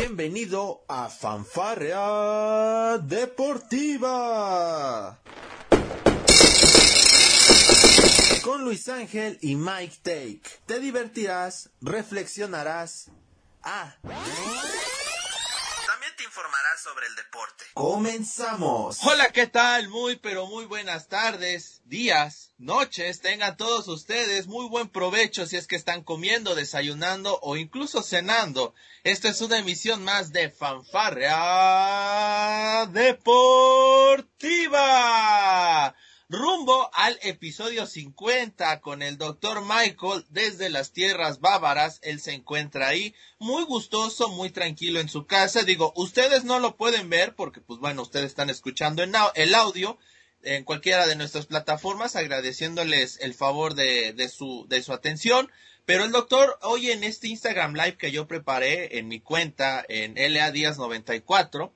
Bienvenido a Fanfarrea Deportiva. Con Luis Ángel y Mike Take. Te divertirás, reflexionarás. Ah. Sobre el deporte. Comenzamos. Hola, ¿qué tal? Muy, pero muy buenas tardes, días, noches. Tengan todos ustedes muy buen provecho si es que están comiendo, desayunando o incluso cenando. Esta es una emisión más de Fanfarrea Deportiva rumbo al episodio 50 con el doctor Michael desde las tierras bávaras. Él se encuentra ahí muy gustoso, muy tranquilo en su casa. Digo, ustedes no lo pueden ver porque, pues bueno, ustedes están escuchando el audio en cualquiera de nuestras plataformas, agradeciéndoles el favor de, de, su, de su atención. Pero el doctor, hoy en este Instagram Live que yo preparé en mi cuenta, en LA Díaz 94,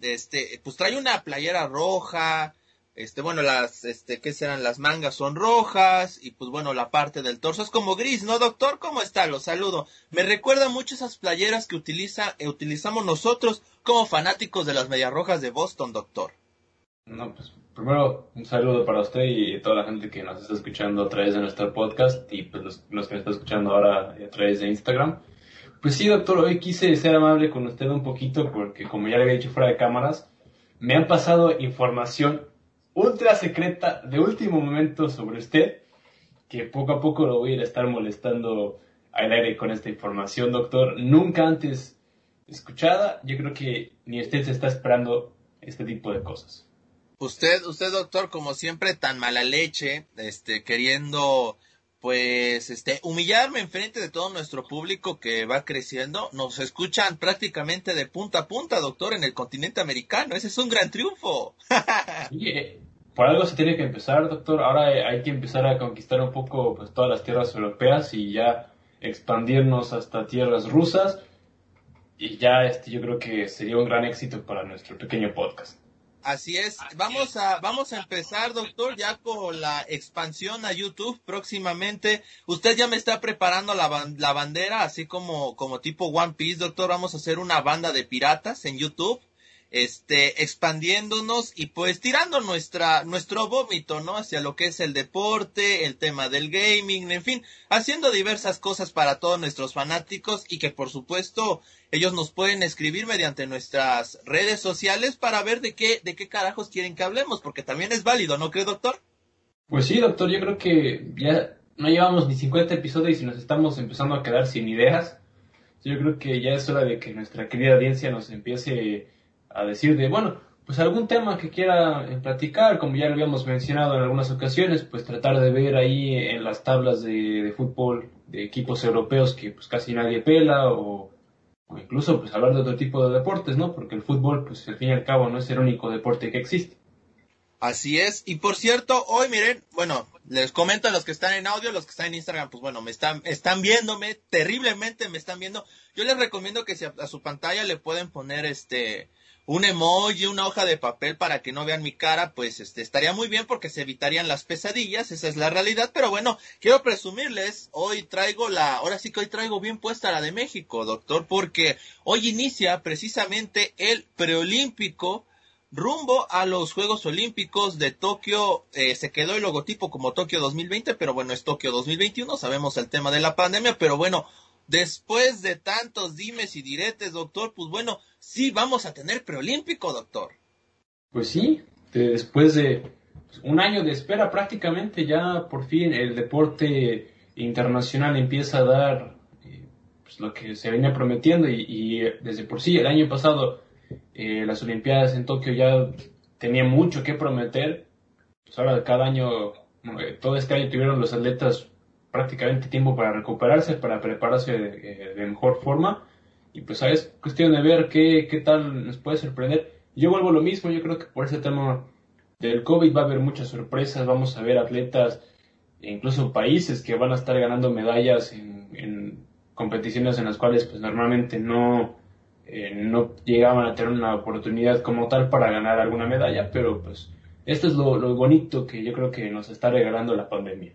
este, pues trae una playera roja, este, bueno, las, este, ¿qué serán? Las mangas son rojas y pues bueno, la parte del torso es como gris, ¿no, doctor? ¿Cómo está? Lo saludo. Me recuerda mucho esas playeras que utiliza, eh, utilizamos nosotros como fanáticos de las medias rojas de Boston, doctor. No, pues primero un saludo para usted y toda la gente que nos está escuchando a través de nuestro podcast y pues los, los que nos están escuchando ahora a través de Instagram. Pues sí, doctor, hoy quise ser amable con usted un poquito porque como ya le había dicho fuera de cámaras, me han pasado información ultra secreta de último momento sobre usted, que poco a poco lo voy a ir a estar molestando al aire con esta información, doctor. Nunca antes escuchada, yo creo que ni usted se está esperando este tipo de cosas. Usted, usted, doctor, como siempre, tan mala leche, este, queriendo, pues, este, humillarme en frente de todo nuestro público que va creciendo. Nos escuchan prácticamente de punta a punta, doctor, en el continente americano. Ese es un gran triunfo. por algo se tiene que empezar, doctor. Ahora hay que empezar a conquistar un poco pues, todas las tierras europeas y ya expandirnos hasta tierras rusas. Y ya este, yo creo que sería un gran éxito para nuestro pequeño podcast. Así es. Vamos a, vamos a empezar, doctor, ya con la expansión a YouTube próximamente. Usted ya me está preparando la, la bandera, así como, como tipo One Piece, doctor. Vamos a hacer una banda de piratas en YouTube este, expandiéndonos y pues tirando nuestra, nuestro vómito, ¿no? Hacia lo que es el deporte, el tema del gaming, en fin, haciendo diversas cosas para todos nuestros fanáticos y que por supuesto ellos nos pueden escribir mediante nuestras redes sociales para ver de qué, de qué carajos quieren que hablemos, porque también es válido, ¿no cree, doctor? Pues sí, doctor, yo creo que ya no llevamos ni 50 episodios y nos estamos empezando a quedar sin ideas. Yo creo que ya es hora de que nuestra querida audiencia nos empiece a decir de, bueno, pues algún tema que quiera eh, platicar, como ya lo habíamos mencionado en algunas ocasiones, pues tratar de ver ahí en las tablas de, fútbol de equipos europeos que pues casi nadie pela o, incluso pues hablar de otro tipo de deportes, ¿no? Porque el fútbol pues al fin y al cabo no es el único deporte que existe. Así es. Y por cierto, hoy miren, bueno, les comento a los que están en audio, los que están en Instagram, pues bueno, me están, están viéndome, terriblemente me están viendo. Yo les recomiendo que si a su pantalla le pueden poner este, un emoji, una hoja de papel para que no vean mi cara, pues este estaría muy bien porque se evitarían las pesadillas, esa es la realidad, pero bueno, quiero presumirles, hoy traigo la, ahora sí que hoy traigo bien puesta la de México, doctor, porque hoy inicia precisamente el preolímpico rumbo a los Juegos Olímpicos de Tokio, eh, se quedó el logotipo como Tokio 2020, pero bueno, es Tokio 2021, sabemos el tema de la pandemia, pero bueno, después de tantos dimes y diretes, doctor, pues bueno, sí vamos a tener preolímpico, doctor. Pues sí, después de un año de espera prácticamente ya por fin el deporte internacional empieza a dar eh, pues, lo que se venía prometiendo y, desde por sí el año pasado eh, las Olimpiadas en Tokio ya tenía mucho que prometer. Pues ahora cada año, eh, todo este año tuvieron los atletas prácticamente tiempo para recuperarse, para prepararse de, mejor forma. Y pues es cuestión de ver qué, qué tal nos puede sorprender. Yo vuelvo lo mismo, yo creo que por ese tema del COVID va a haber muchas sorpresas, vamos a ver atletas, e incluso países que van a estar ganando medallas en, competiciones en las cuales pues normalmente no, eh, no llegaban a tener una oportunidad como tal para ganar alguna medalla, pero pues esto es lo bonito que yo creo que nos está regalando la pandemia.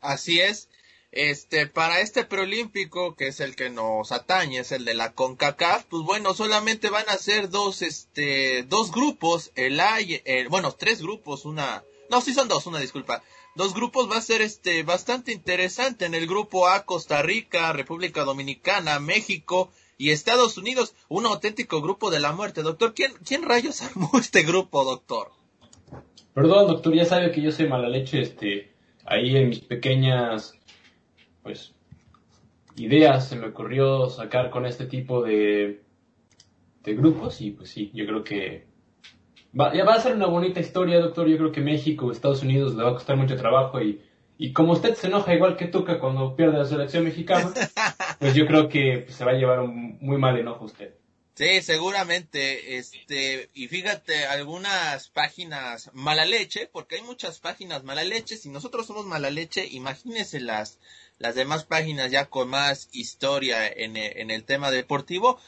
Así es. Este, para este preolímpico, que es el que nos atañe, es el de la CONCACAF, pues bueno, solamente van a ser dos, este, dos grupos, el A el, bueno, tres grupos, una, no, sí son dos, una disculpa. Dos grupos va a ser este bastante interesante. En el grupo A, Costa Rica, República Dominicana, México y Estados Unidos. Un auténtico grupo de la muerte. Doctor, ¿quién, quién rayos armó este grupo, doctor? Perdón, doctor, ya sabe que yo soy mala leche, este, ahí en mis pequeñas, pues, ideas se me ocurrió sacar con este tipo de, de grupos y pues sí, yo creo que Va, ya va a ser una bonita historia, doctor. Yo creo que México, Estados Unidos le va a costar mucho trabajo y, y como usted se enoja igual que Tuca cuando pierde la selección mexicana, pues yo creo que se va a llevar un muy mal enojo usted. Sí, seguramente, este, y fíjate, algunas páginas mala leche, porque hay muchas páginas mala leche, si nosotros somos mala leche, imagínese las, las demás páginas ya con más historia en, en el tema deportivo,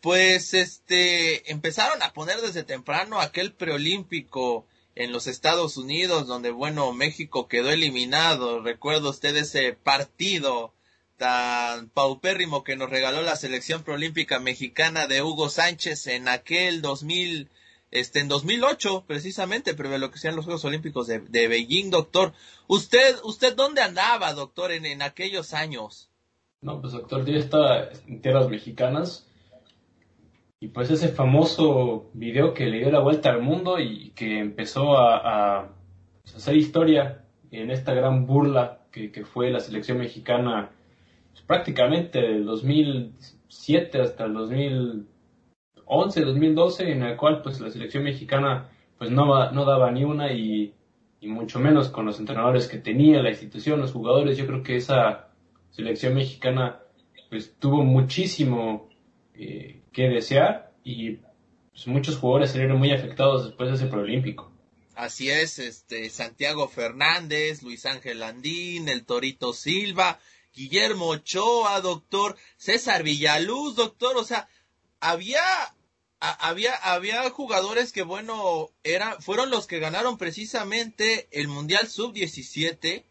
pues este empezaron a poner desde temprano aquel preolímpico en los Estados Unidos donde bueno México quedó eliminado recuerdo usted ese partido tan paupérrimo que nos regaló la selección preolímpica mexicana de Hugo Sánchez en aquel 2000 este en 2008 precisamente pero lo que sean los Juegos Olímpicos de, de, Beijing doctor. Usted usted dónde andaba doctor en, en aquellos años no pues doctor yo estaba en tierras mexicanas y pues ese famoso video que le dio la vuelta al mundo y que empezó a, pues, hacer historia en esta gran burla que, fue la selección mexicana pues, prácticamente del 2007 hasta el 2011, 2012, en el cual pues la selección mexicana pues no, no daba ni una y, y mucho menos con los entrenadores que tenía la institución, los jugadores. Yo creo que esa selección mexicana pues tuvo muchísimo eh, que desear y pues, muchos jugadores salieron muy afectados después de ese preolímpico. Así es, este Santiago Fernández, Luis Ángel Andín, el Torito Silva, Guillermo Ochoa, doctor, César Villaluz, doctor, o sea, había había había jugadores que bueno, era fueron los que ganaron precisamente el Mundial Sub-17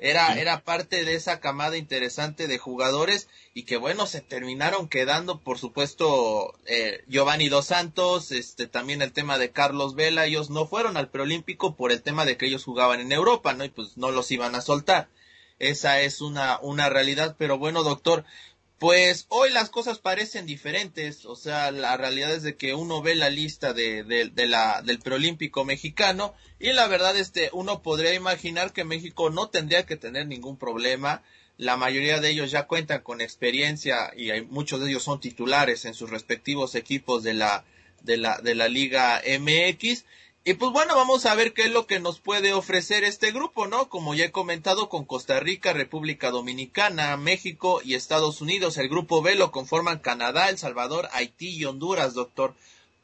era, era parte de esa camada interesante de jugadores y que bueno, se terminaron quedando, por supuesto, eh, Giovanni Dos Santos, este, también el tema de Carlos Vela, ellos no fueron al preolímpico por el tema de que ellos jugaban en Europa, ¿no? Y pues no los iban a soltar. Esa es una, una realidad, pero bueno, doctor, pues hoy las cosas parecen diferentes, o sea, la realidad es de que uno ve la lista de, de, la, del preolímpico mexicano y la verdad este uno podría imaginar que México no tendría que tener ningún problema. La mayoría de ellos ya cuentan con experiencia y hay, muchos de ellos son titulares en sus respectivos equipos de la, de la, de la Liga MX y pues bueno, vamos a ver qué es lo que nos puede ofrecer este grupo, ¿no? Como ya he comentado, con Costa Rica, República Dominicana, México y Estados Unidos. El grupo B lo conforman Canadá, El Salvador, Haití y Honduras, doctor.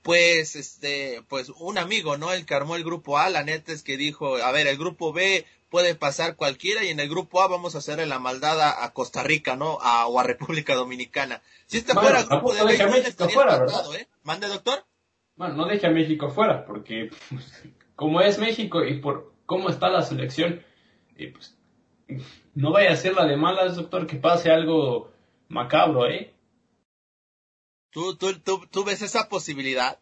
Pues, este, pues un amigo, ¿no? El que armó el grupo A, la neta es que dijo, a ver, el grupo B puede pasar cualquiera y en el grupo A vamos a hacerle la maldad a, Costa Rica, ¿no? A, o a República Dominicana. Si este fuera grupo de México, fuera, ¿eh? ¿Mande, doctor? Bueno, no deje a México fuera, porque pues, como es México y por cómo está la selección, pues, no vaya a ser la de malas, doctor, que pase algo macabro, ¿eh? ¿Tú, tú, tú, tú ves esa posibilidad?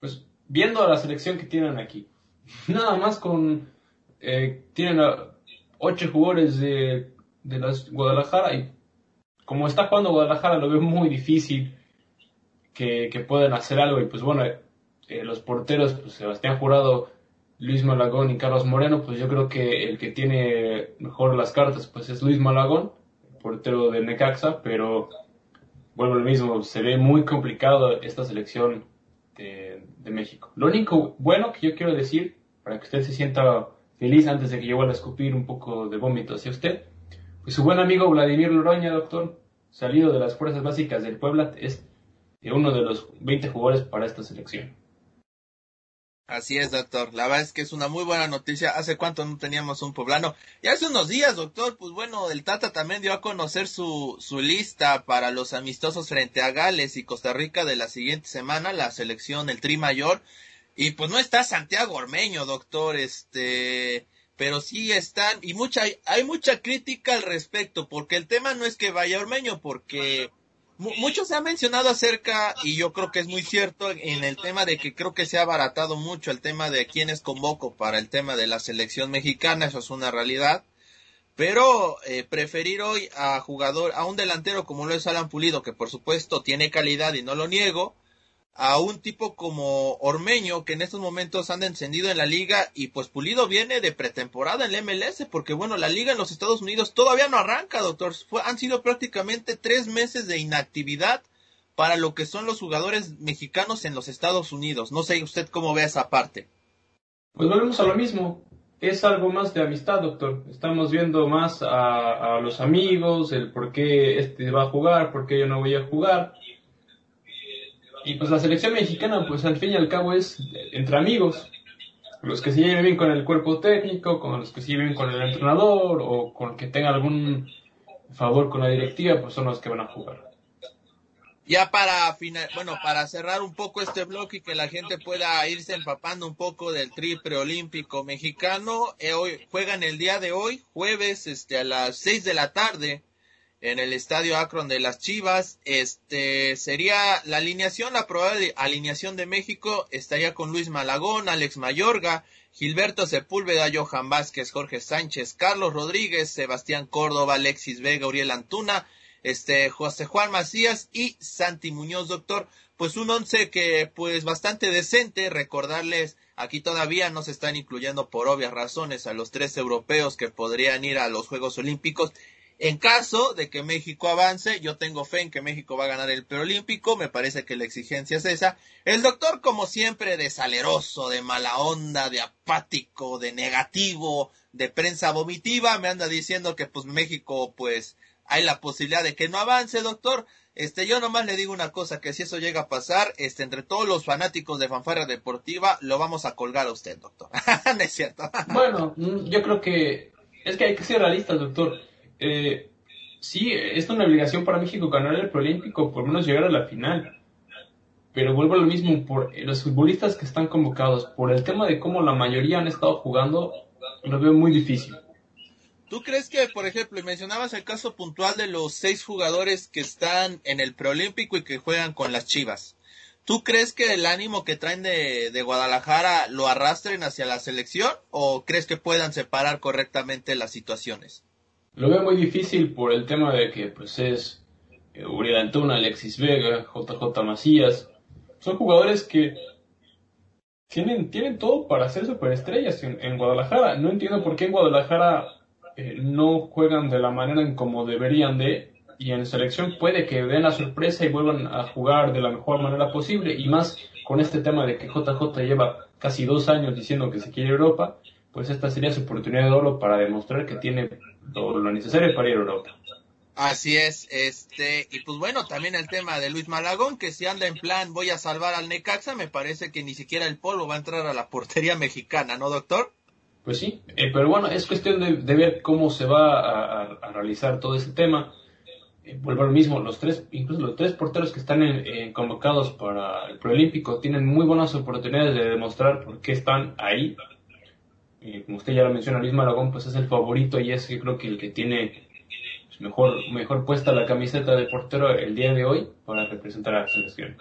Pues viendo a la selección que tienen aquí, nada más con... Eh, tienen a ocho jugadores de, de las Guadalajara y como está jugando Guadalajara lo veo muy difícil que, pueden hacer algo. Y pues bueno, eh, los porteros, pues Sebastián Jurado, Luis Malagón y Carlos Moreno, pues yo creo que el que tiene mejor las cartas, pues es Luis Malagón, portero de Necaxa, pero vuelvo al mismo, se ve muy complicado esta selección de, de, México. Lo único bueno que yo quiero decir, para que usted se sienta feliz antes de que yo vuelva a escupir un poco de vómito hacia usted, pues su buen amigo Vladimir Loroña, doctor, salido de las fuerzas básicas del Puebla, es uno de los 20 jugadores para esta selección. Así es, doctor. La verdad es que es una muy buena noticia. ¿Hace cuánto no teníamos un poblano? Y hace unos días, doctor, pues bueno, el Tata también dio a conocer su, su lista para los amistosos frente a Gales y Costa Rica de la siguiente semana, la selección, el Tri Mayor. Y pues no está Santiago Ormeño, doctor. Este, pero sí están, y mucha, hay mucha crítica al respecto, porque el tema no es que vaya Ormeño, porque mucho se ha mencionado acerca, y yo creo que es muy cierto, en el tema de que creo que se ha abaratado mucho el tema de quiénes convoco para el tema de la selección mexicana, eso es una realidad. Pero eh, preferir hoy a jugador, a un delantero como lo es Alan Pulido, que por supuesto tiene calidad y no lo niego, a un tipo como Ormeño, que en estos momentos anda encendido en la liga, y pues Pulido viene de pretemporada en el MLS, porque bueno, la liga en los Estados Unidos todavía no arranca, doctor. han sido prácticamente tres meses de inactividad para lo que son los jugadores mexicanos en los Estados Unidos. No sé usted cómo ve esa parte. Pues volvemos a lo mismo. Es algo más de amistad, doctor. Estamos viendo más a, a los amigos, el por qué este va a jugar, por qué yo no voy a jugar y pues la selección mexicana, pues al fin y al cabo es entre amigos. Los que se lleven bien con el cuerpo técnico, con los que se lleven con el entrenador o con que tengan algún favor con la directiva, pues son los que van a jugar. Ya para final, bueno, para cerrar un poco este bloque y que la gente pueda irse empapando un poco del triple olímpico mexicano, eh, hoy juegan el día de hoy, jueves, este a las 6 de la tarde en el estadio Akron de las Chivas. Este sería la alineación, la probable alineación de México estaría con Luis Malagón, Alex Mayorga, Gilberto Sepúlveda, Johan Vázquez, Jorge Sánchez, Carlos Rodríguez, Sebastián Córdoba, Alexis Vega, Uriel Antuna, este José Juan Macías y Santi Muñoz, doctor. Pues un once que pues bastante decente, recordarles Aquí todavía no se están incluyendo por obvias razones a los tres europeos que podrían ir a los Juegos Olímpicos en caso de que México avance, yo tengo fe en que México va a ganar el preolímpico, me parece que la exigencia es esa. El doctor, como siempre, de saleroso, de mala onda, de apático, de negativo, de prensa vomitiva, me anda diciendo que pues México, pues, hay la posibilidad de que no avance, doctor. Este, yo nomás le digo una cosa, que si eso llega a pasar, este, entre todos los fanáticos de fanfarra deportiva, lo vamos a colgar a usted, doctor. no es cierto. bueno, mm, yo creo que es que hay que ser realistas, doctor eh, sí, es una obligación para México ganar el preolímpico, por lo menos llegar a la final. Pero vuelvo a lo mismo, por los futbolistas que están convocados, por el tema de cómo la mayoría han estado jugando, lo veo muy difícil. ¿Tú crees que, por ejemplo, mencionabas el caso puntual de los seis jugadores que están en el preolímpico y que juegan con las Chivas? ¿Tú crees que el ánimo que traen de, Guadalajara lo arrastren hacia la selección o crees que puedan separar correctamente las situaciones? Lo veo muy difícil por el tema de que pues es eh, Uriel Antuna, Alexis Vega, JJ Macías. Son jugadores que tienen, tienen todo para ser superestrellas en, en Guadalajara. No entiendo por qué en Guadalajara eh, no juegan de la manera en como deberían de y en selección puede que den la sorpresa y vuelvan a jugar de la mejor manera posible y más con este tema de que JJ lleva casi dos años diciendo que se quiere Europa, pues esta sería su oportunidad de oro para demostrar que tiene todo lo necesario para ir a Europa. Así es, este, y pues bueno, también el tema de Luis Malagón, que si anda en plan voy a salvar al Necaxa, me parece que ni siquiera el polvo va a entrar a la portería mexicana, ¿no, doctor? Pues sí, eh, pero bueno, es cuestión de, ver cómo se va a, realizar todo ese tema. Eh, vuelvo a lo mismo, los tres, incluso los tres porteros que están convocados para el preolímpico tienen muy buenas oportunidades de demostrar por qué están ahí como usted ya lo menciona, Luis Malagón pues es el favorito y es yo creo que el que tiene pues, mejor, mejor puesta la camiseta de portero el día de hoy para representar a la selección.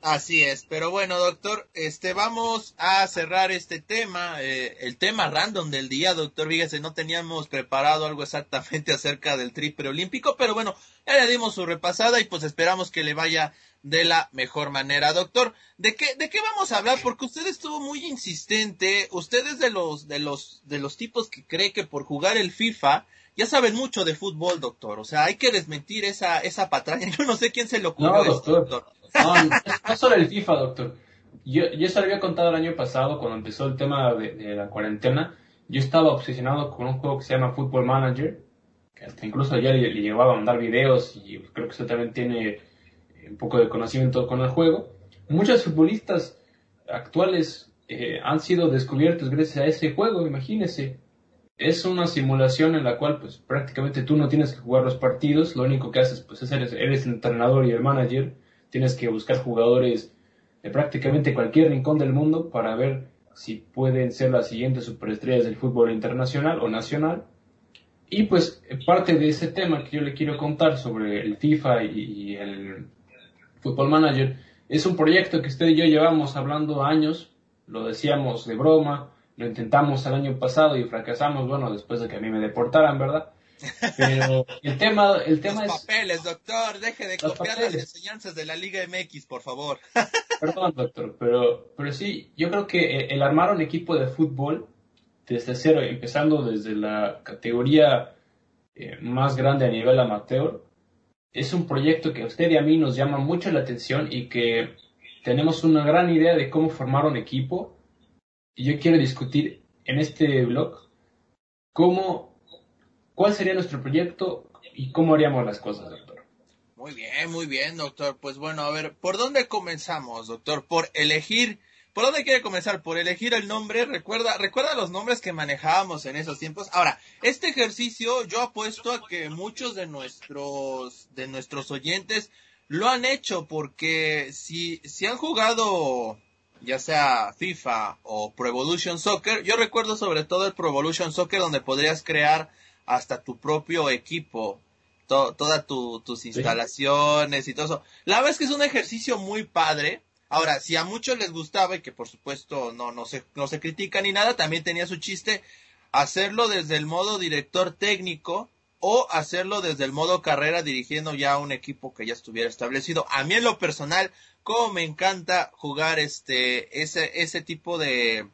Así es, pero bueno, doctor, este vamos a cerrar este tema, eh, el tema random del día, doctor. Fíjese, no teníamos preparado algo exactamente acerca del triple olímpico, pero bueno, ya le dimos su repasada y pues esperamos que le vaya de la mejor manera. Doctor, ¿de qué, de qué vamos a hablar? Porque usted estuvo muy insistente, usted es de los, de los, de los tipos que cree que por jugar el FIFA ya saben mucho de fútbol, doctor. O sea, hay que desmentir esa, esa patraña. Yo no sé quién se lo ocurrió. No, doctor. No, no, solo el FIFA, doctor. Yo, yo se lo había contado el año pasado cuando empezó el tema de, la cuarentena. Yo estaba obsesionado con un juego que se llama Football Manager, que hasta incluso ayer le, le llevaba a mandar videos y creo que usted también tiene un poco de conocimiento con el juego. Muchos futbolistas actuales eh, han sido descubiertos gracias a ese juego, imagínese. Es una simulación en la cual pues prácticamente tú no tienes que jugar los partidos, lo único que haces pues es eres el entrenador y el manager, tienes que buscar jugadores de prácticamente cualquier rincón del mundo para ver si pueden ser las siguientes superestrellas del fútbol internacional o nacional. Y pues parte de ese tema que yo le quiero contar sobre el FIFA y, el Football Manager es un proyecto que usted y yo llevamos hablando años, lo decíamos de broma, lo intentamos el año pasado y fracasamos, bueno, después de que a mí me deportaran, ¿verdad? Pero el tema, el tema los papeles, doctor, deje de copiar las enseñanzas de la Liga MX, por favor. Perdón, doctor, pero, pero sí, yo creo que el armar un equipo de fútbol desde cero, empezando desde la categoría eh, más grande a nivel amateur, es un proyecto que a usted y a mí nos llama mucho la atención y que tenemos una gran idea de cómo formar un equipo. Y yo quiero discutir en este blog cómo, cuál sería nuestro proyecto y cómo haríamos las cosas, doctor. Muy bien, muy bien, doctor. Pues bueno, a ver, ¿por dónde comenzamos, doctor? Por elegir ¿Por dónde quiere comenzar? Por elegir el nombre. Recuerda, recuerda los nombres que manejábamos en esos tiempos. Ahora, este ejercicio yo apuesto a que muchos de nuestros, de nuestros oyentes lo han hecho porque si, si han jugado ya sea FIFA o Pro Evolution Soccer, yo recuerdo sobre todo el Pro Evolution Soccer donde podrías crear hasta tu propio equipo, todas tus instalaciones y todo eso. La verdad es que es un ejercicio muy padre Ahora, si a muchos les gustaba y que por supuesto no, no, se, no se critica ni nada, también tenía su chiste hacerlo desde el modo director técnico o hacerlo desde el modo carrera dirigiendo ya a un equipo que ya estuviera establecido. A mí en lo personal, como me encanta jugar este, ese, ese tipo de,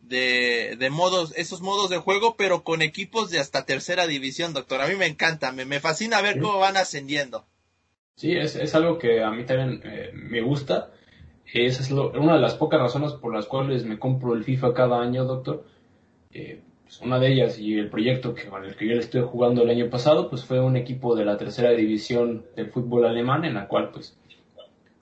de, de, modos, esos modos de juego, pero con equipos de hasta tercera división, doctor. A mí me encanta, me, me fascina ver cómo van ascendiendo. Sí, es, es algo que a mí también eh, me gusta. Esa es una de las pocas razones por las cuales me compro el FIFA cada año, doctor. Eh, pues una de ellas y el proyecto que, con el que yo le estoy jugando el año pasado, pues fue un equipo de la tercera división del fútbol alemán, en la cual, pues,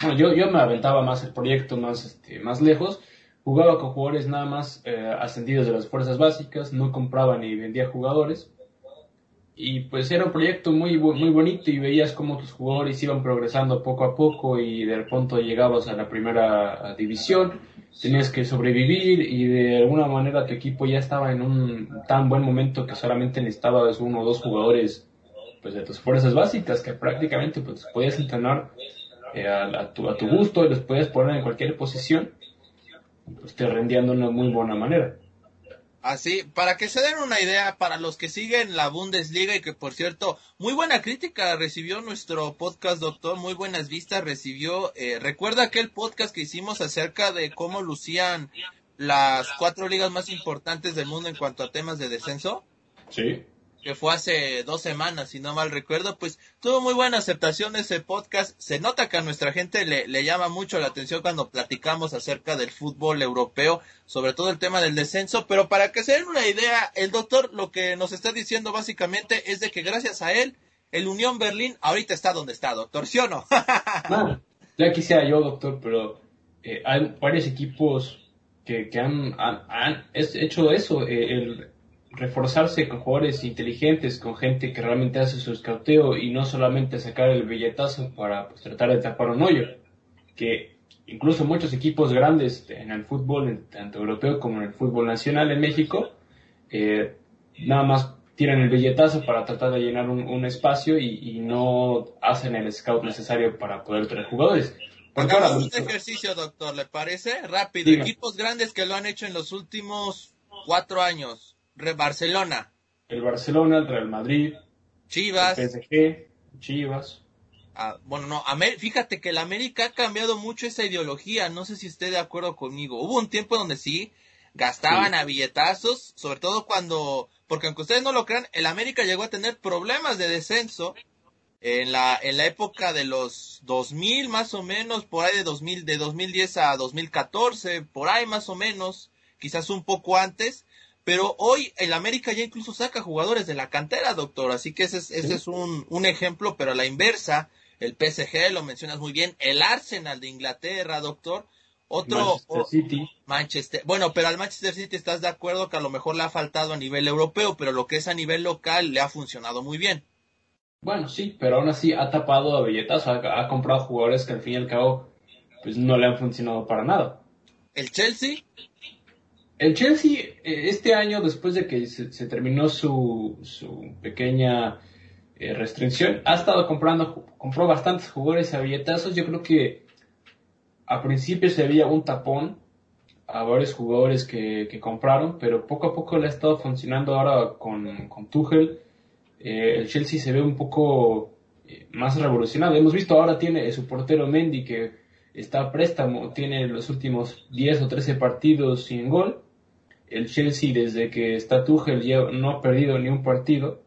bueno, yo, yo me aventaba más el proyecto más, este, más lejos, jugaba con jugadores nada más eh, ascendidos de las fuerzas básicas, no compraba ni vendía jugadores, y pues era un proyecto muy, muy bonito y veías cómo tus jugadores iban progresando poco a poco y de pronto llegabas a la primera división, tenías que sobrevivir y de alguna manera tu equipo ya estaba en un tan buen momento que solamente necesitabas uno o dos jugadores pues de tus fuerzas básicas que prácticamente pues podías entrenar eh, a, tu, a tu gusto y los podías poner en cualquier posición pues te rendían de una muy buena manera. Así, para que se den una idea, para los que siguen la Bundesliga y que por cierto, muy buena crítica recibió nuestro podcast, doctor, muy buenas vistas recibió. Eh, ¿Recuerda aquel podcast que hicimos acerca de cómo lucían las cuatro ligas más importantes del mundo en cuanto a temas de descenso? Sí que fue hace dos semanas, si no mal recuerdo, pues tuvo muy buena aceptación ese podcast. Se nota que a nuestra gente le, le, llama mucho la atención cuando platicamos acerca del fútbol europeo, sobre todo el tema del descenso, pero para que se den una idea, el doctor lo que nos está diciendo básicamente es de que gracias a él, el Unión Berlín ahorita está donde está, doctor, ¿sí o no? ya quisiera yo, doctor, pero eh, hay varios equipos que, que han, han, hecho eso. Eh, el, reforzarse con jugadores inteligentes, con gente que realmente hace su escauteo y no solamente sacar el billetazo para pues, tratar de tapar un hoyo. Que incluso muchos equipos grandes en el fútbol, tanto europeo como en el fútbol nacional en México, eh, nada más tiran el billetazo para tratar de llenar un, espacio y, no hacen el scout necesario para poder traer jugadores. Hagamos un ejercicio, doctor, ¿le parece? Rápido. Equipos grandes que lo han hecho en los últimos cuatro años. Barcelona. El Barcelona, el Real Madrid. Chivas. El PSG, Chivas. Ah, bueno, no, fíjate que el América ha cambiado mucho esa ideología, no sé si esté de acuerdo conmigo. Hubo un tiempo donde sí, gastaban a billetazos, sobre todo cuando, porque aunque ustedes no lo crean, el América llegó a tener problemas de descenso en la, en la época de los 2000 más o menos, por ahí de 2000, de 2010 a 2014, por ahí más o menos, quizás un poco antes, pero hoy el América ya incluso saca jugadores de la cantera, doctor. Así que ese es, ese es un, un, ejemplo, pero a la inversa, el PSG, lo mencionas muy bien, el Arsenal de Inglaterra, doctor. Otro Manchester City. Manchester. Bueno, pero al Manchester City estás de acuerdo que a lo mejor le ha faltado a nivel europeo, pero lo que es a nivel local le ha funcionado muy bien. Bueno, sí, pero aún así ha tapado a billetas, ha, ha comprado jugadores que al fin y al cabo pues no le han funcionado para nada. ¿El Chelsea? El Chelsea, eh, este año, después de que se, terminó su, su pequeña eh, restricción, ha estado comprando, compró bastantes jugadores a billetazos. Yo creo que a principio se veía un tapón a varios jugadores que, que compraron, pero poco a poco le ha estado funcionando ahora con, con Tuchel. Eh, el Chelsea se ve un poco más revolucionado. Hemos visto ahora tiene su portero Mendy que está a préstamo, tiene los últimos 10 o 13 partidos sin gol. El Chelsea desde que está Tuchel ya no ha perdido ni un partido,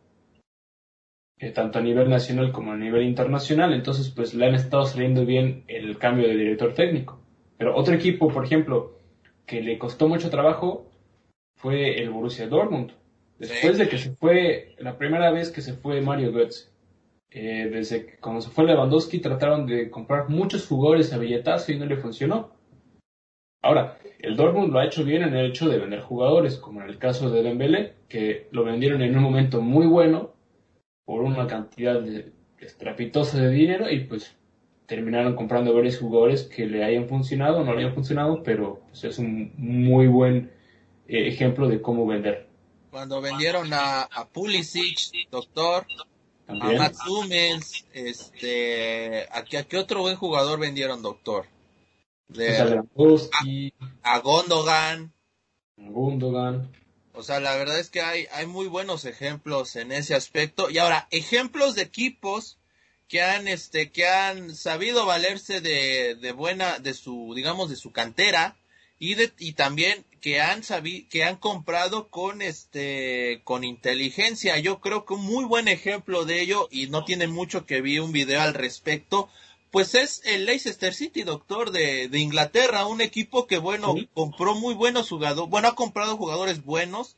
eh, tanto a nivel nacional como a nivel internacional, entonces pues le han estado saliendo bien el cambio de director técnico. Pero otro equipo, por ejemplo, que le costó mucho trabajo fue el Borussia Dortmund. Después de que se fue, la primera vez que se fue Mario Götze, eh, desde que cuando se fue Lewandowski trataron de comprar muchos jugadores a billetazo y no le funcionó. Ahora, el Dortmund lo ha hecho bien en el hecho de vender jugadores, como en el caso de Dembélé, que lo vendieron en un momento muy bueno por una cantidad estrapitosa de dinero y pues terminaron comprando varios jugadores que le hayan funcionado o no le hayan funcionado, pero pues, es un muy buen eh, ejemplo de cómo vender. Cuando vendieron a, a Pulisic, doctor, a Matt Hummels, este, ¿a qué, otro buen jugador vendieron, doctor? De, a, Gondogan. Gondogan. O sea, la verdad es que hay, hay muy buenos ejemplos en ese aspecto. Y ahora, ejemplos de equipos que han, este, que han sabido valerse de, de buena, de su, digamos, de su cantera y, de, y también que han sabido, que han comprado con este con inteligencia. Yo creo que un muy buen ejemplo de ello y no tiene mucho que vi un video al respecto. Pues es el Leicester City, doctor, de, de Inglaterra, un equipo que, bueno, compró muy buenos jugadores, bueno, ha comprado jugadores buenos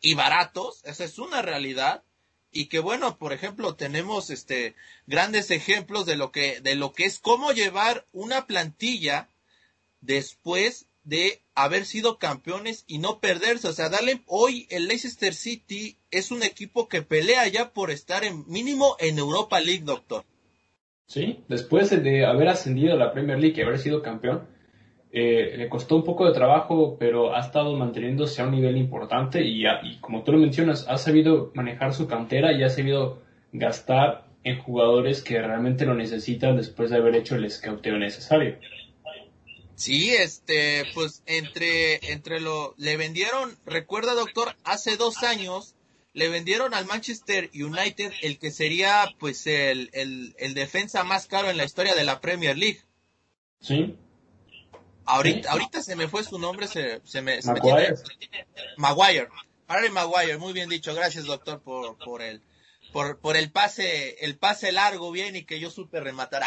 y baratos, esa es una realidad, y que, bueno, por ejemplo, tenemos este grandes ejemplos de lo que, de lo que es cómo llevar una plantilla después de haber sido campeones y no perderse. O sea, dale, hoy el Leicester City es un equipo que pelea ya por estar en mínimo en Europa League, doctor. Sí, después de haber ascendido a la Premier League y haber sido campeón, eh, le costó un poco de trabajo, pero ha estado manteniéndose a un nivel importante y, y como tú lo mencionas, ha sabido manejar su cantera y ha sabido gastar en jugadores que realmente lo necesitan después de haber hecho el scouteo necesario. Sí, este, pues entre, entre lo, le vendieron, recuerda doctor, hace dos años le vendieron al Manchester United el que sería pues el, el, el defensa más caro en la historia de la Premier League. Sí. Ahorita, ahorita se me fue su nombre, se, se me, se Maguire. Maguire. Harry Maguire, muy bien dicho, gracias doctor por, por el, por, por el pase, el pase largo bien y que yo supe rematar.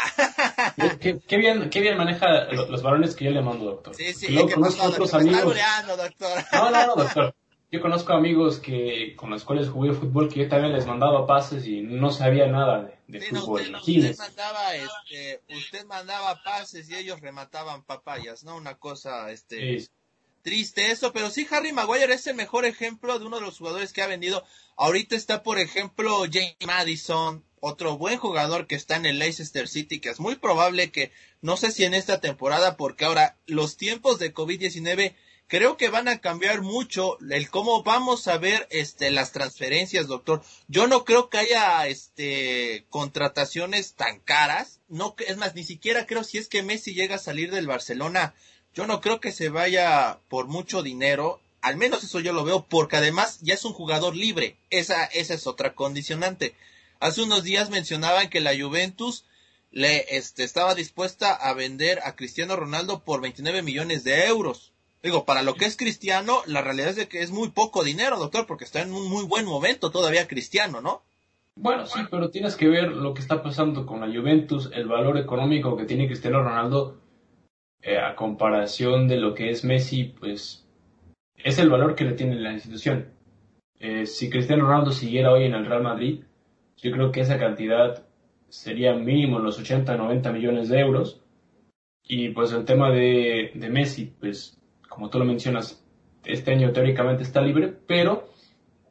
qué, bien, qué bien maneja los, varones que yo le mando, doctor. Sí, sí, que conozco otros amigos. doctor. No, no, no, doctor. Yo conozco amigos que con los cuales jugué fútbol que yo también les mandaba pases y no sabía nada de, fútbol. usted, mandaba, este, usted mandaba pases y ellos remataban papayas, ¿no? Una cosa, este, triste eso, pero sí Harry Maguire es el mejor ejemplo de uno de los jugadores que ha vendido. Ahorita está, por ejemplo, James Madison, otro buen jugador que está en el Leicester City, que es muy probable que, no sé si en esta temporada, porque ahora los tiempos de COVID-19 creo que van a cambiar mucho el cómo vamos a ver este las transferencias, doctor. Yo no creo que haya este contrataciones tan caras, no es más ni siquiera creo si es que Messi llega a salir del Barcelona yo no creo que se vaya por mucho dinero, al menos eso yo lo veo, porque además ya es un jugador libre. Esa, esa es otra condicionante. Hace unos días mencionaban que la Juventus le este, estaba dispuesta a vender a Cristiano Ronaldo por 29 millones de euros. Digo, para lo que es Cristiano, la realidad es de que es muy poco dinero, doctor, porque está en un muy buen momento todavía Cristiano, ¿no? Bueno, sí, pero tienes que ver lo que está pasando con la Juventus, el valor económico que tiene Cristiano Ronaldo eh, a comparación de lo que es Messi, pues es el valor que le tiene la institución. Eh, si Cristiano Ronaldo siguiera hoy en el Real Madrid, yo creo que esa cantidad sería mínimo los 80, 90 millones de euros. Y pues el tema de, de Messi, pues como tú lo mencionas, este año teóricamente está libre, pero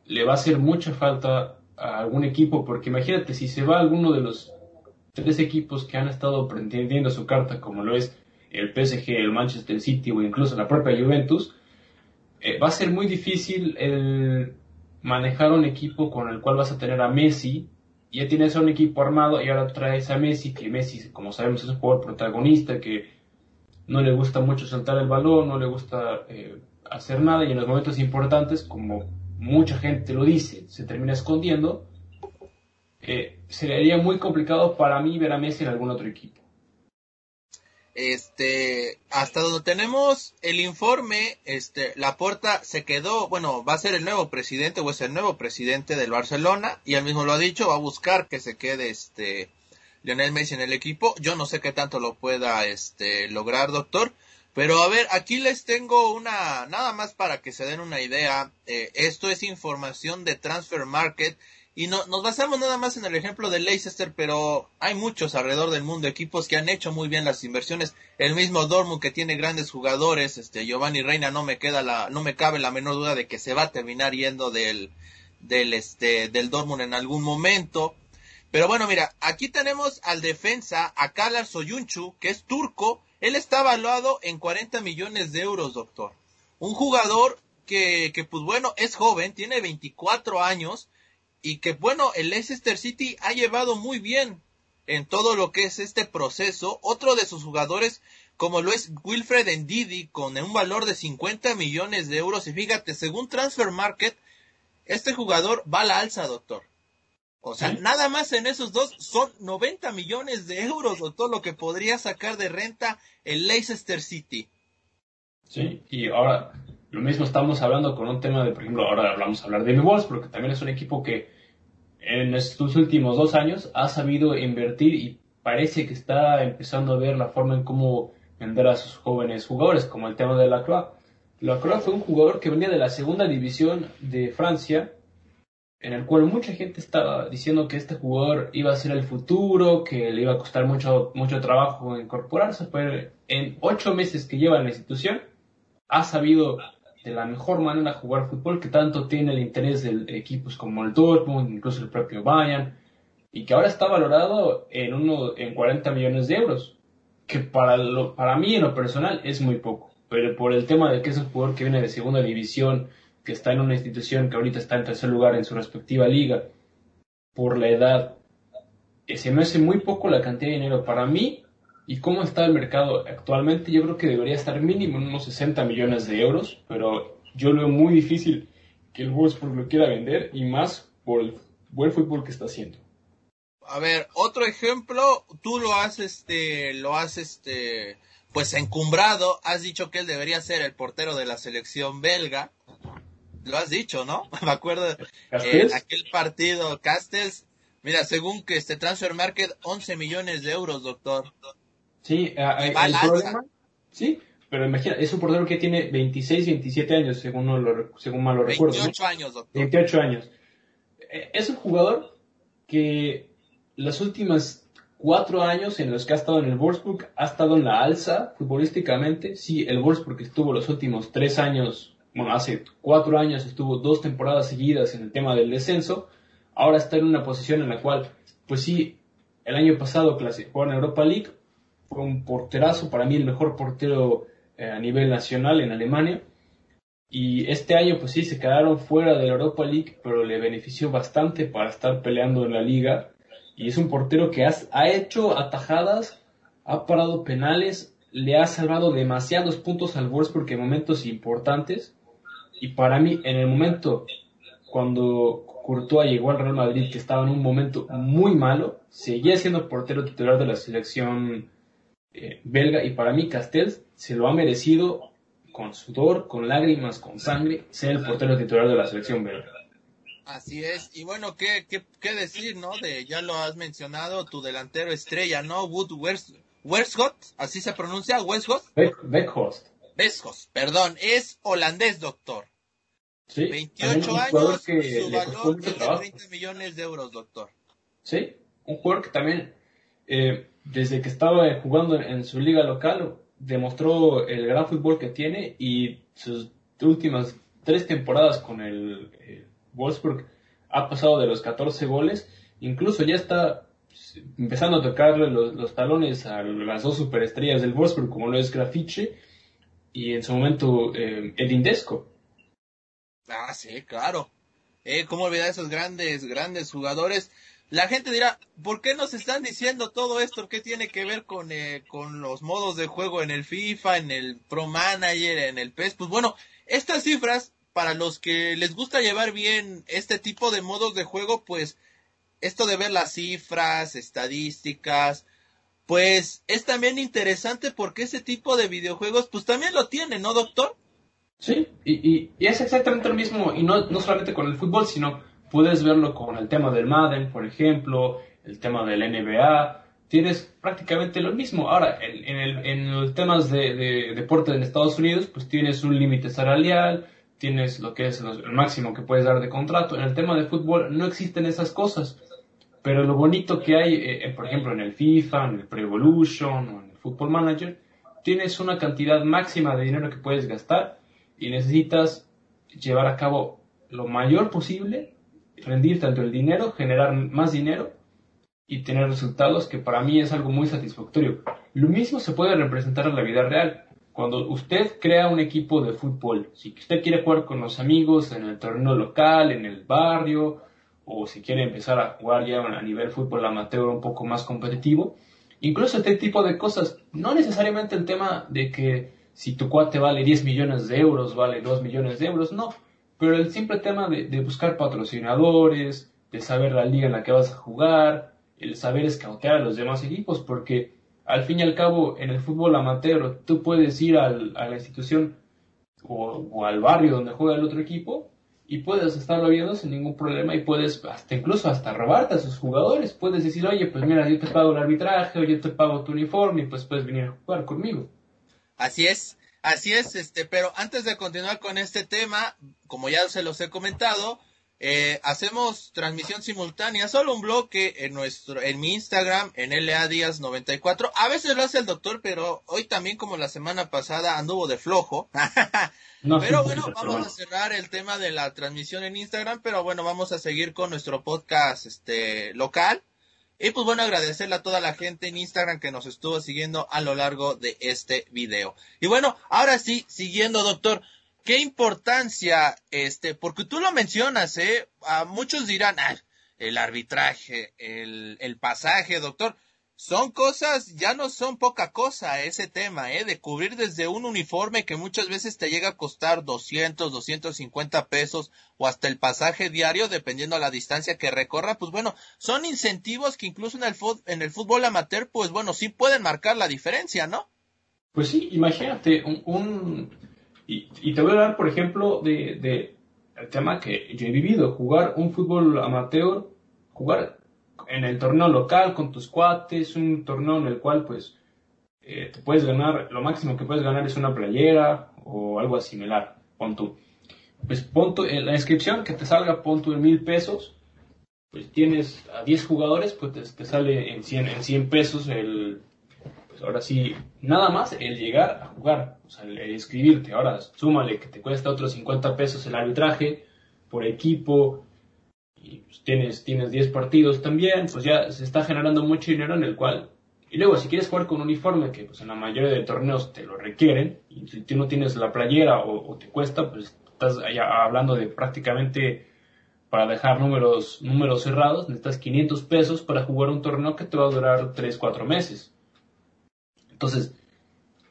le va a hacer mucha falta a algún equipo, porque imagínate, si se va a alguno de los tres equipos que han estado pretendiendo su carta, como lo es el PSG, el Manchester City o incluso la propia Juventus, eh, va a ser muy difícil el manejar un equipo con el cual vas a tener a Messi. Ya tienes un equipo armado y ahora traes a Messi, que Messi, como sabemos, es un jugador protagonista, que no le gusta mucho saltar el balón, no le gusta eh, hacer nada y en los momentos importantes, como mucha gente lo dice, se termina escondiendo. Eh, sería muy complicado para mí ver a Messi en algún otro equipo. Este, hasta donde tenemos el informe, este, Laporta se quedó, bueno, va a ser el nuevo presidente o es el nuevo presidente del Barcelona y él mismo lo ha dicho, va a buscar que se quede este Lionel Messi en el equipo. Yo no sé qué tanto lo pueda este lograr, doctor, pero a ver, aquí les tengo una, nada más para que se den una idea. Eh, esto es información de Transfer Market y no, nos basamos nada más en el ejemplo de Leicester, pero hay muchos alrededor del mundo, equipos que han hecho muy bien las inversiones. El mismo Dortmund que tiene grandes jugadores, este Giovanni Reina no me queda la, no me cabe la menor duda de que se va a terminar yendo del, del este, del Dortmund en algún momento. Pero bueno, mira, aquí tenemos al defensa, a Kalar Soyuncu, que es turco. Él está evaluado en 40 millones de euros, doctor. Un jugador que, que pues bueno, es joven, tiene 24 años, y que bueno, el Leicester City ha llevado muy bien en todo lo que es este proceso. Otro de sus jugadores, como lo es Wilfred Ndidi, con un valor de 50 millones de euros. Y fíjate, según Transfer Market, este jugador va a la alza, doctor. O sea, nada más en esos dos son 90 millones de euros, doctor, lo que podría sacar de renta el Leicester City. Sí, y ahora lo mismo estamos hablando con un tema de, por ejemplo, ahora hablamos a hablar de mi Wolves, porque también es un equipo que en estos últimos dos años ha sabido invertir y parece que está empezando a ver la forma en cómo vender a sus jóvenes jugadores, como el tema de Lacroix. Lacroix fue un jugador que venía de la segunda división de Francia, en el cual mucha gente estaba diciendo que este jugador iba a ser el futuro, que le iba a costar mucho, mucho trabajo incorporarse, pero en ocho meses que lleva en la institución ha sabido de la mejor manera jugar fútbol que tanto tiene el interés de equipos como el Dortmund, incluso el propio Bayern, y que ahora está valorado en, uno, en 40 millones de euros, que para, lo, para mí en lo personal es muy poco, pero por el tema de que es un jugador que viene de segunda división, que está en una institución que ahorita está en tercer lugar en su respectiva liga, por la edad, eh, se me hace muy poco la cantidad de dinero. Para mí, y cómo está el mercado actualmente, yo creo que debería estar mínimo en unos 60 millones de euros, pero yo lo veo muy difícil que el Wolfsburg lo quiera vender y más por el buen fútbol que está haciendo. A ver, otro ejemplo, tú lo has este lo has este pues encumbrado, has dicho que él debería ser el portero de la selección belga. Lo has dicho, ¿no? Me acuerdo en aquel partido Castells Mira, según que este Transfer Market 11 millones de euros, doctor. Sí, eh, el problema, sí, pero imagina, es un portero que tiene 26, 27 años, según, no lo, según mal lo recuerdo. 28 años, doctor. 28 años. Eh, es un jugador que los últimos cuatro años en los que ha estado en el Wolfsburg ha estado en la alza futbolísticamente. Sí, el Wolfsburg estuvo los últimos tres años, bueno, hace cuatro años estuvo dos temporadas seguidas en el tema del descenso. Ahora está en una posición en la cual, pues sí, el año pasado clasificó en Europa League, fue un porterazo, para mí el mejor portero eh, a nivel nacional en Alemania. Y este año, pues sí, se quedaron fuera de la Europa League, pero le benefició bastante para estar peleando en la liga. Y es un portero que ha hecho atajadas, ha parado penales, le ha salvado demasiados puntos al Wolfsburg en momentos importantes. Y para mí, en el momento cuando Courtois llegó al Real Madrid, que estaba en un momento muy malo, seguía siendo portero titular de la selección eh, belga y para mí Castells se lo ha merecido con sudor, con lágrimas, con sangre, ser el portero titular de la selección belga. Así es, y bueno, ¿qué, qué, decir, no? De, ya lo has mencionado, tu delantero estrella, ¿no? Wood Wersgott, así se pronuncia. Beckhorst. Perdón, es holandés, doctor. Sí, 28 años, que su valor es de 30 millones de euros, doctor. Sí, un jugador que también eh, desde que estaba jugando en su liga local, demostró el gran fútbol que tiene y sus últimas tres temporadas con el, Wolfsburg ha pasado de los 14 goles, incluso ya está empezando a tocarle los, talones a las dos superestrellas del Wolfsburg, como lo es Grafiche y en su momento eh, Edindesco. Ah, sí, claro. Eh, ¿Cómo olvidar esos grandes, grandes jugadores? La gente dirá, ¿por qué nos están diciendo todo esto? ¿Qué tiene que ver con, eh, con los modos de juego en el FIFA, en el Pro Manager, en el PES? Pues bueno, estas cifras, para los que les gusta llevar bien este tipo de modos de juego, pues esto de ver las cifras, estadísticas, pues es también interesante porque ese tipo de videojuegos, pues también lo tiene, ¿no, doctor? Sí, y, y, es exactamente lo mismo, y no, no solamente con el fútbol, sino puedes verlo con el tema del Madden, por ejemplo, el tema del NBA, tienes prácticamente lo mismo. Ahora, en, el, en los temas de, de, deporte en Estados Unidos, pues tienes un límite salarial, tienes lo que es el máximo que puedes dar de contrato. En el tema de fútbol no existen esas cosas. Pero lo bonito que hay, eh, eh, por ejemplo, en el FIFA, en el Pre Evolution o en el Football Manager, tienes una cantidad máxima de dinero que puedes gastar y necesitas llevar a cabo lo mayor posible, rendir tanto el dinero, generar más dinero y tener resultados que para mí es algo muy satisfactorio. Lo mismo se puede representar en la vida real. Cuando usted crea un equipo de fútbol, si usted quiere jugar con los amigos en el torneo local, en el barrio, o si quiere empezar a jugar ya a nivel fútbol amateur un poco más competitivo, incluso este tipo de cosas, no necesariamente el tema de que si tu cuate vale 10 millones de euros, vale 2 millones de euros, no. Pero el simple tema de, buscar patrocinadores, de saber la liga en la que vas a jugar, el saber escautear a los demás equipos, porque al fin y al cabo en el fútbol amateur tú puedes ir a la institución o, al barrio donde juega el otro equipo y puedes estarlo viendo sin ningún problema y puedes hasta incluso hasta robarte a sus jugadores. Puedes decir, oye, pues mira, yo te pago el arbitraje o yo te pago tu uniforme y pues puedes venir a jugar conmigo. Así es, así es, este, pero antes de continuar con este tema, como ya se los he comentado, eh, hacemos transmisión simultánea, solo un bloque en nuestro, en mi Instagram, en LA Díaz 94. A veces lo hace el doctor, pero hoy también como la semana pasada anduvo de flojo. pero bueno, vamos a cerrar el tema de la transmisión en Instagram, pero bueno, vamos a seguir con nuestro podcast, este, local. Y pues bueno, agradecerle a toda la gente en Instagram que nos estuvo siguiendo a lo largo de este video. Y bueno, ahora sí, siguiendo, doctor, qué importancia, este, porque tú lo mencionas, eh, a muchos dirán, ah, el arbitraje, el, el pasaje, doctor, son cosas, ya no son poca cosa ese tema, ¿eh? De cubrir desde un uniforme que muchas veces te llega a costar 200, 250 pesos o hasta el pasaje diario, dependiendo a la distancia que recorra, pues bueno, son incentivos que incluso en el, en el fútbol amateur, pues bueno, sí pueden marcar la diferencia, ¿no? Pues sí, imagínate un... y, te voy a dar, por ejemplo, de, tema que yo he vivido, jugar un fútbol amateur, jugar en el torneo local con tus cuates, un torneo en el cual pues eh, te puedes ganar, lo máximo que puedes ganar es una playera o algo similar, pon tú. Pues pon en la inscripción que te salga, pon tú en mil pesos, pues tienes a 10 jugadores, pues te, sale en 100, en 100 pesos el, ahora sí, nada más el llegar a jugar, o sea, el, inscribirte. Ahora súmale que te cuesta otros 50 pesos el arbitraje por equipo, y pues, tienes, tienes 10 partidos también, pues ya se está generando mucho dinero en el cual... Y luego, si quieres jugar con uniforme, que pues en la mayoría de torneos te lo requieren, y si tú no tienes la playera o, te cuesta, pues estás hablando de prácticamente para dejar números, números cerrados, necesitas 500 pesos para jugar un torneo que te va a durar 3, 4 meses. Entonces,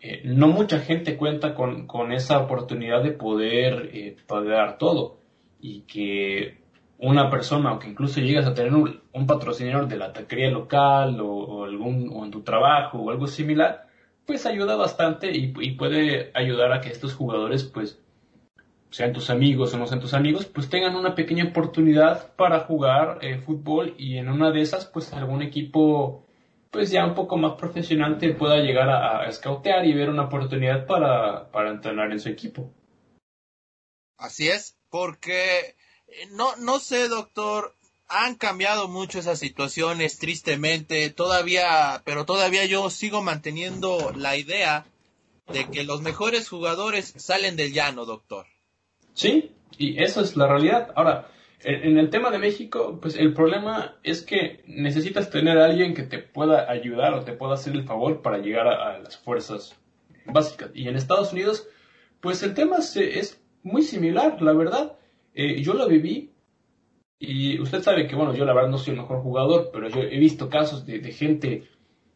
eh, no mucha gente cuenta con, con esa oportunidad de poder eh, pagar todo y que una persona o que incluso llegas a tener un, patrocinador de la taquería local o, algún, o en tu trabajo o algo similar, pues ayuda bastante y, puede ayudar a que estos jugadores, pues, sean tus amigos o no sean tus amigos, pues tengan una pequeña oportunidad para jugar eh, fútbol y en una de esas, pues algún equipo, pues ya un poco más profesional te pueda llegar a, a scoutear y ver una oportunidad para, para entrenar en su equipo. Así es, porque eh, no, no sé, doctor. Han cambiado mucho esas situaciones, tristemente. Todavía, pero todavía yo sigo manteniendo la idea de que los mejores jugadores salen del llano, doctor. Sí, y eso es la realidad. Ahora, en el tema de México, pues el problema es que necesitas tener a alguien que te pueda ayudar o te pueda hacer el favor para llegar a, las fuerzas básicas. Y en Estados Unidos, pues el tema es muy similar, la verdad. Eh, yo lo viví y usted sabe que, bueno, yo la verdad no soy el mejor jugador, pero yo he visto casos de, gente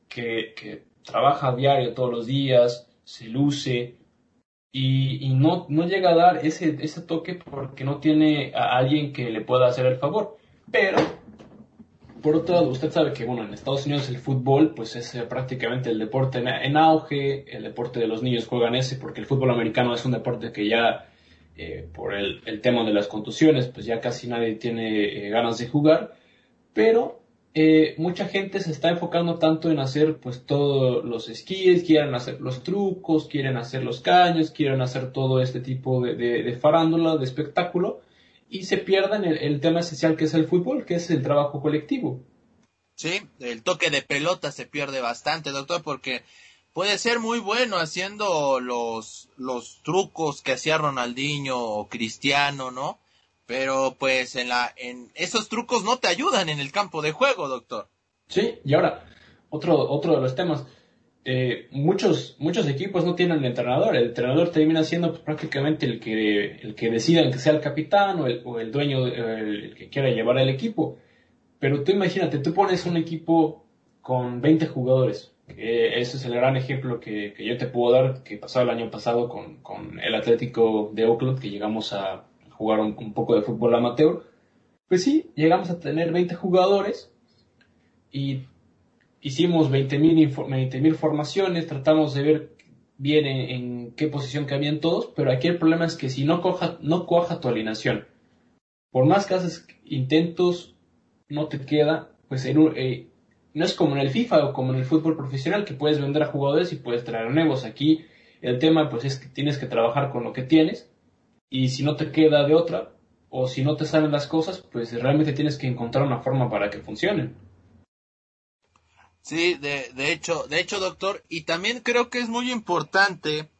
que, que, trabaja a diario todos los días, se luce y, no, no, llega a dar ese, ese toque porque no tiene a alguien que le pueda hacer el favor. Pero, por otro lado, usted sabe que, bueno, en Estados Unidos el fútbol, pues es eh, prácticamente el deporte en auge, el deporte de los niños juegan ese porque el fútbol americano es un deporte que ya eh, por el, tema de las contusiones, pues ya casi nadie tiene eh, ganas de jugar, pero eh, mucha gente se está enfocando tanto en hacer pues todos los esquíes, quieren hacer los trucos, quieren hacer los caños, quieren hacer todo este tipo de, farándula, de espectáculo, y se pierden el, el tema esencial que es el fútbol, que es el trabajo colectivo. Sí, el toque de pelota se pierde bastante, doctor, porque puede ser muy bueno haciendo los, los trucos que hacía Ronaldinho o Cristiano, ¿no? Pero pues en la, en esos trucos no te ayudan en el campo de juego, doctor. Sí, y ahora, otro, otro de los temas. Eh, muchos, muchos equipos no tienen entrenador. El entrenador termina siendo pues, prácticamente el que, el que decida que sea el capitán o el, o el dueño, el, que quiera llevar el equipo. Pero tú imagínate, tú pones un equipo con 20 jugadores ese es el gran ejemplo que, yo te puedo dar que pasó el año pasado con, el Atlético de Oakland, que llegamos a jugar un, poco de fútbol amateur. Pues sí, llegamos a tener 20 jugadores y hicimos 20.000 mil formaciones, tratamos de ver bien en, qué posición cabían todos, pero aquí el problema es que si no, coja, no cuaja tu alineación, por más que haces intentos, no te queda, pues en un, eh, no es como en el FIFA o como en el fútbol profesional que puedes vender a jugadores y puedes traer nuevos. Aquí el tema pues es que tienes que trabajar con lo que tienes y si no te queda de otra o si no te salen las cosas, pues realmente tienes que encontrar una forma para que funcionen. Sí, de, de hecho, de hecho, doctor, y también creo que es muy importante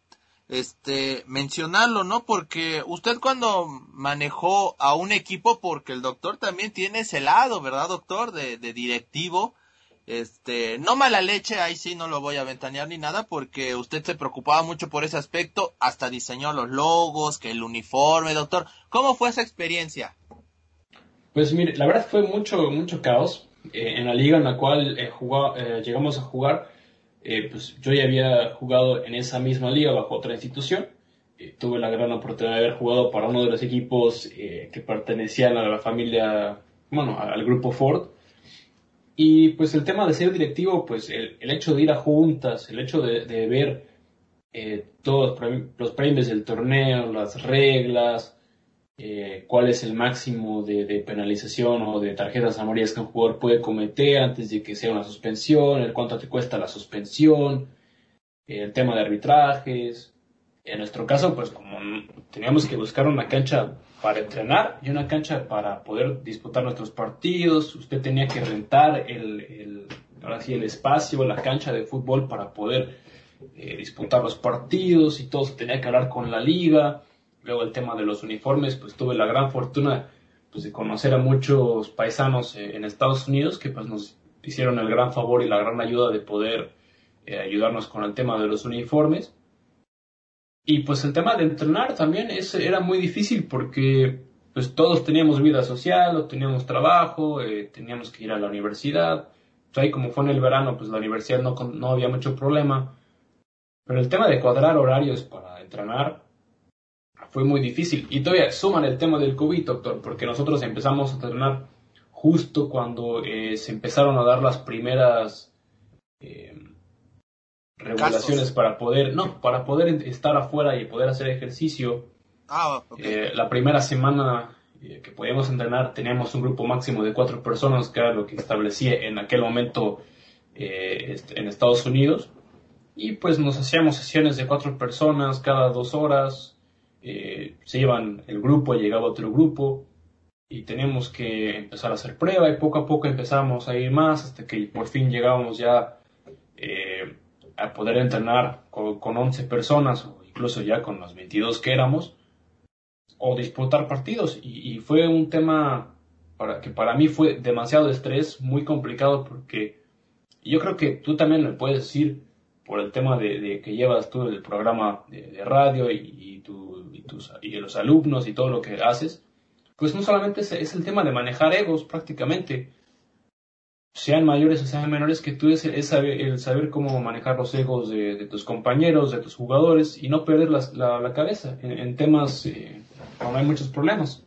este mencionarlo, ¿no? Porque usted cuando manejó a un equipo, porque el doctor también tiene ese lado, ¿verdad, doctor? De, de directivo, este, no mala leche, ahí sí no lo voy a ventanear ni nada, porque usted se preocupaba mucho por ese aspecto, hasta diseñó los logos, que el uniforme, doctor. ¿Cómo fue esa experiencia? Pues mire, la verdad fue mucho, mucho caos. Eh, en la liga en la cual eh, eh, llegamos a jugar, pues yo ya había jugado en esa misma liga bajo otra institución. tuve la gran oportunidad de haber jugado para uno de los equipos que pertenecían a la familia, bueno, al grupo Ford. Y pues el tema de ser directivo, pues el, hecho de ir a juntas, el hecho de, ver eh, todos los premios del torneo, las reglas, eh, cuál es el máximo de, penalización o de tarjetas amarillas que un jugador puede cometer antes de que sea una suspensión, el cuánto te cuesta la suspensión, el tema de arbitrajes. En nuestro caso, pues como teníamos que buscar una cancha para entrenar y una cancha para poder disputar nuestros partidos. Usted tenía que rentar el, el ahora sí, el espacio, la cancha de fútbol para poder eh, disputar los partidos y todo se tenía que hablar con la liga. Luego el tema de los uniformes, pues tuve la gran fortuna pues, de conocer a muchos paisanos eh, en Estados Unidos que pues nos hicieron el gran favor y la gran ayuda de poder eh, ayudarnos con el tema de los uniformes. Y pues el tema de entrenar también es, era muy difícil porque pues todos teníamos vida social, o teníamos trabajo, eh, teníamos que ir a la universidad. Pues, ahí como fue en el verano, pues la universidad no, no había mucho problema. Pero el tema de cuadrar horarios para entrenar fue muy difícil. Y todavía suman el tema del COVID, doctor, porque nosotros empezamos a entrenar justo cuando eh, se empezaron a dar las primeras eh, regulaciones para poder, no, para poder estar afuera y poder hacer ejercicio. Ah, eh, la primera semana eh, que podíamos entrenar teníamos un grupo máximo de cuatro personas, que era lo que establecía en aquel momento eh, en Estados Unidos. Y pues nos hacíamos sesiones de cuatro personas cada dos horas. se iban el grupo, llegaba otro grupo y teníamos que empezar a hacer prueba y poco a poco empezamos a ir más hasta que por fin llegábamos ya a poder entrenar con, con 11 personas o incluso ya con los 22 que éramos o disputar partidos. Y, fue un tema que para mí fue demasiado estrés, muy complicado porque yo creo que tú también me puedes decir por el tema de, que llevas tú el programa de, radio y, y, tus, y los alumnos y todo lo que haces, pues no solamente es, el tema de manejar egos prácticamente, sean mayores o sean menores que tú, es, saber, el saber cómo manejar los egos de, tus compañeros, de tus jugadores y no perder la, cabeza en, temas eh, cuando hay muchos problemas.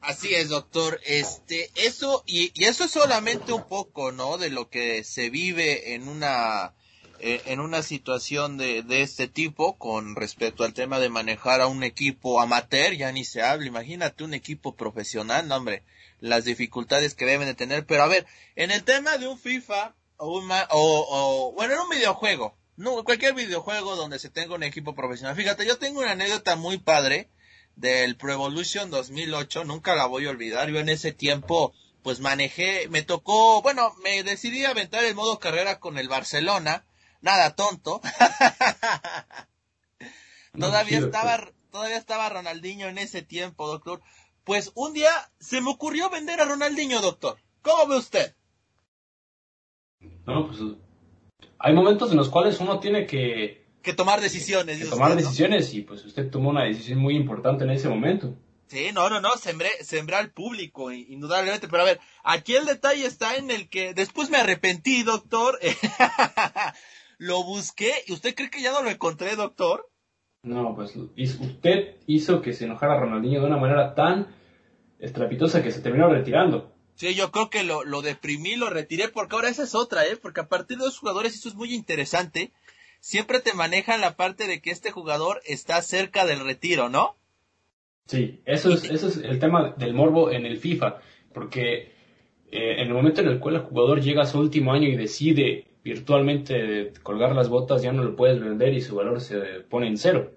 Así es, doctor. Este, eso, y, y, eso es solamente un poco, ¿no? De lo que se vive en una, eh, en una situación de, de este tipo con respecto al tema de manejar a un equipo amateur, ya ni se habla. Imagínate un equipo profesional, no, hombre, las dificultades que deben de tener. Pero a ver, en el tema de un FIFA o, un, o, o bueno, en un videojuego, no, cualquier videojuego donde se tenga un equipo profesional. Fíjate, yo tengo una anécdota muy padre del Pro Evolution 2008, nunca la voy a olvidar. Yo en ese tiempo, pues manejé, me tocó, bueno, me decidí a aventar el modo carrera con el Barcelona, nada tonto. todavía estaba, todavía estaba Ronaldinho en ese tiempo, doctor. Pues un día se me ocurrió vender a Ronaldinho, doctor. ¿Cómo ve usted? No, pues hay momentos en los cuales uno tiene que que tomar decisiones. Que tomar decisiones y pues usted tomó una decisión muy importante en ese momento. Sí, no, no, no, sembré, sembré al público, indudablemente, pero a ver, aquí el detalle está en el que después me arrepentí, doctor, lo busqué, ¿y usted cree que ya no lo encontré, doctor? No, pues usted hizo que se enojara Ronaldinho de una manera tan estrapitosa que se terminó retirando. Sí, yo creo que lo, lo deprimí, lo retiré, porque ahora esa es otra, ¿eh? Porque a partir de los jugadores, eso es muy interesante, siempre te manejan la parte de que este jugador está cerca del retiro, ¿no? Sí, eso es, eso es el tema del morbo en el FIFA, porque eh, en el momento en el cual el jugador llega a su último año y decide virtualmente colgar las botas, ya no lo puedes vender y su valor se pone en cero.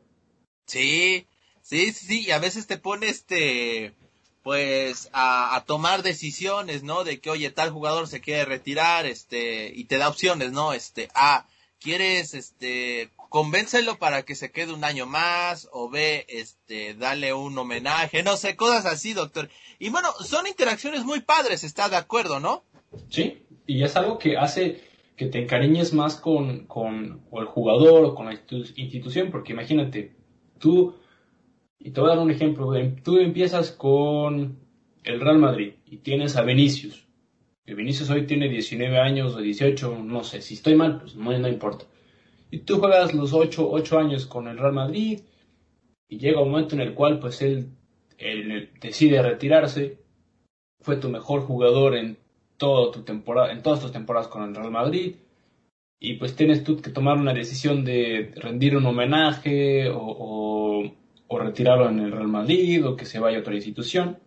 Sí, sí, sí, y a veces te pone este, pues, a, a, tomar decisiones, ¿no? De que, oye, tal jugador se quiere retirar, este, y te da opciones, ¿no? Este, A, quieres, este, convéncelo para que se quede un año más, o ve, este, dale un homenaje, no sé, cosas así, doctor. Y bueno, son interacciones muy padres, ¿está de acuerdo, no? Sí, y es algo que hace que te encariñes más con, con o el jugador o con la institución, porque imagínate, tú, y te voy a dar un ejemplo, tú empiezas con el Real Madrid y tienes a Vinicius, Vinicius hoy tiene 19 años o 18, no sé, si estoy mal, pues no, no importa. Y tú juegas los 8, 8 años con el Real Madrid y llega un momento en el cual pues él, él decide retirarse, fue tu mejor jugador en, toda tu temporada, en todas tus temporadas con el Real Madrid y pues tienes tú que tomar una decisión de rendir un homenaje o, o, o retirarlo en el Real Madrid o que se vaya a otra institución.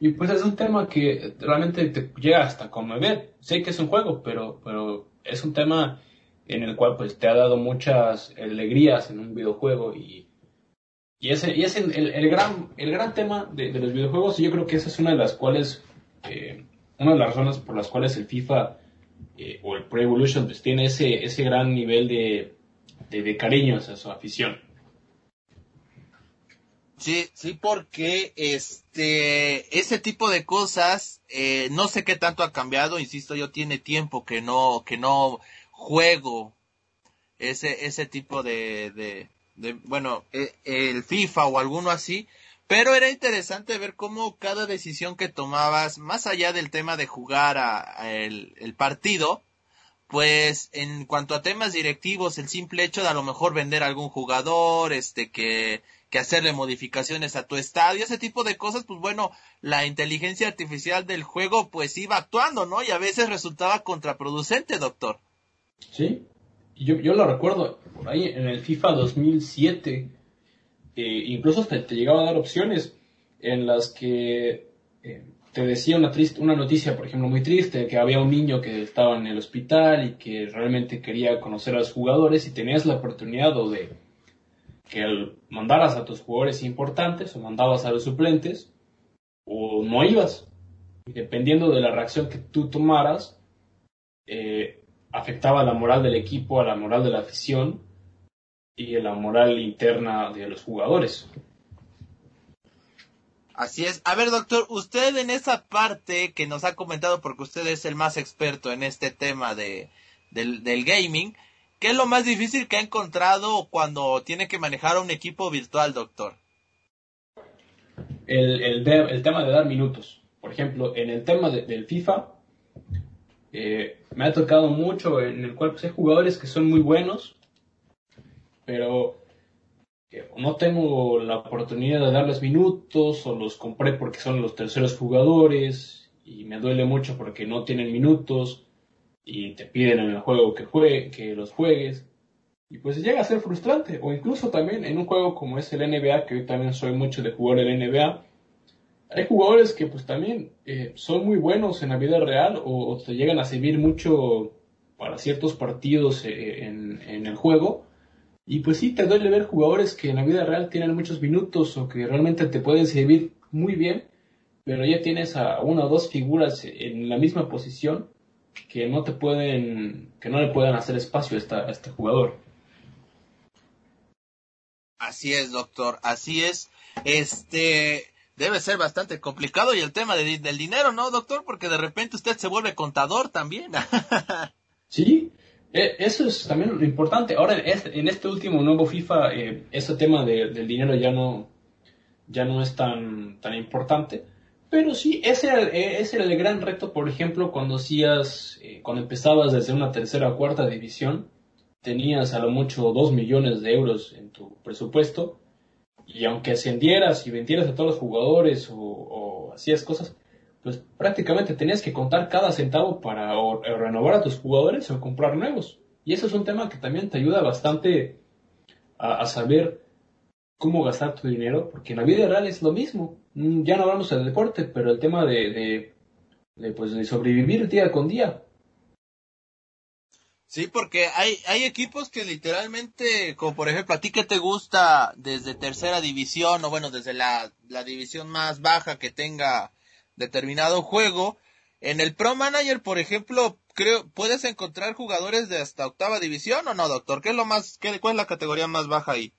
Y pues es un tema que realmente te llega hasta conmover. Sé que es un juego, pero, pero es un tema en el cual pues te ha dado muchas alegrías en un videojuego y, y ese, y ese el, el, gran, el gran tema de, los videojuegos y yo creo que esa es una de las cuales, eh, una de las razones por las cuales el FIFA eh, o el Pro Evolution pues tiene ese, ese gran nivel de, de, cariño a su afición. Sí, sí, porque este, ese tipo de cosas, eh, no sé qué tanto ha cambiado, insisto, yo tiene tiempo que no, que no juego ese, ese tipo de, de, bueno, e, el FIFA o alguno así, pero era interesante ver cómo cada decisión que tomabas, más allá del tema de jugar a, el, partido, pues en cuanto a temas directivos, el simple hecho de a lo mejor vender a algún jugador, este que que hacerle modificaciones a tu estadio, ese tipo de cosas, pues bueno, la inteligencia artificial del juego pues iba actuando, ¿no? Y a veces resultaba contraproducente, doctor. Sí, yo, yo lo recuerdo, por ahí en el FIFA 2007, incluso te, te, llegaba a dar opciones en las que eh, te decía una, triste, una noticia, por ejemplo, muy triste, que había un niño que estaba en el hospital y que realmente quería conocer a los jugadores y tenías la oportunidad de que mandaras a tus jugadores importantes o mandabas a los suplentes o no ibas. Y dependiendo de la reacción que tú tomaras, eh, afectaba la moral del equipo, a la moral de la afición y a la moral interna de los jugadores. Así es. A ver, doctor, usted en esa parte que nos ha comentado, porque usted es el más experto en este tema de, del, del gaming, ¿Qué es lo más difícil que ha encontrado cuando tiene que manejar un equipo virtual, doctor? el, el, tema de dar minutos. Por ejemplo, en el tema del FIFA, eh, me ha tocado mucho en el cual pues, hay jugadores que son muy buenos, pero no tengo la oportunidad de darles minutos o los compré porque son los terceros jugadores y me duele mucho porque no tienen minutos y te piden en el juego que, juegue, que los juegues. Y pues llega a ser frustrante. O incluso también en un juego como es el NBA, que yo también soy mucho de jugar el NBA, hay jugadores que pues también eh, son muy buenos en la vida real o, te llegan a servir mucho para ciertos partidos eh, en, en, el juego. Y pues sí, te duele ver jugadores que en la vida real tienen muchos minutos o que realmente te pueden servir muy bien, pero ya tienes a una o dos figuras en la misma posición que no te pueden, que no le puedan hacer espacio a, esta, a este jugador. Así es, doctor, así es. Este debe ser bastante complicado y el tema del dinero, ¿no, doctor? Porque de repente usted se vuelve contador también. sí, eso es también lo importante. Ahora, en este último nuevo FIFA, eh, ese tema del dinero ya no, ya no es tan, tan importante. Pero sí, ese e, ese era el gran reto, por ejemplo, cuando hacías, eh, cuando empezabas desde una tercera o cuarta división, tenías a lo mucho dos millones de euros en tu presupuesto, y aunque ascendieras y vendieras a todos los jugadores o, o hacías cosas, pues prácticamente tenías que contar cada centavo para renovar a tus jugadores o comprar nuevos. Y eso es un tema que también te ayuda bastante a, saber cómo gastar tu dinero, porque en la vida real es lo mismo. Mm, ya no hablamos del deporte, pero el tema de, de, pues, de sobrevivir día con día. Sí, porque hay, hay equipos que literalmente, como por ejemplo a ti que te gusta desde tercera división o bueno, desde la, la división más baja que tenga determinado juego. En el Pro Manager, por ejemplo, creo, ¿puedes encontrar jugadores de hasta octava división o no, doctor? ¿Qué es lo más, qué, cuál es la categoría más baja ahí?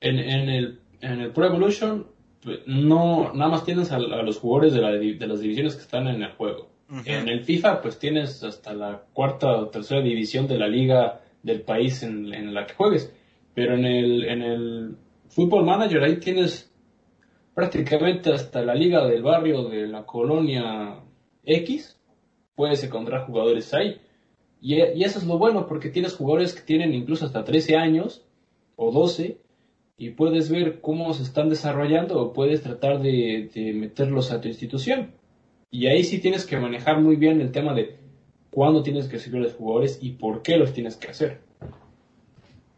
En, en el, en el Pro Evolution, no, nada más tienes a, los jugadores de, la, de, las divisiones que están en el juego. En el FIFA, pues tienes hasta la cuarta o tercera división de la liga del país en, en la que juegues. Pero en el, en el Football Manager ahí tienes prácticamente hasta la liga del barrio de la colonia X, puedes encontrar jugadores ahí. Y, eso es lo bueno, porque tienes jugadores que tienen incluso hasta 13 años o 12 y puedes ver cómo se están desarrollando o puedes tratar de, meterlos a tu institución. Y ahí sí tienes que manejar muy bien el tema de cuándo tienes que seguir a los jugadores y por qué los tienes que hacer.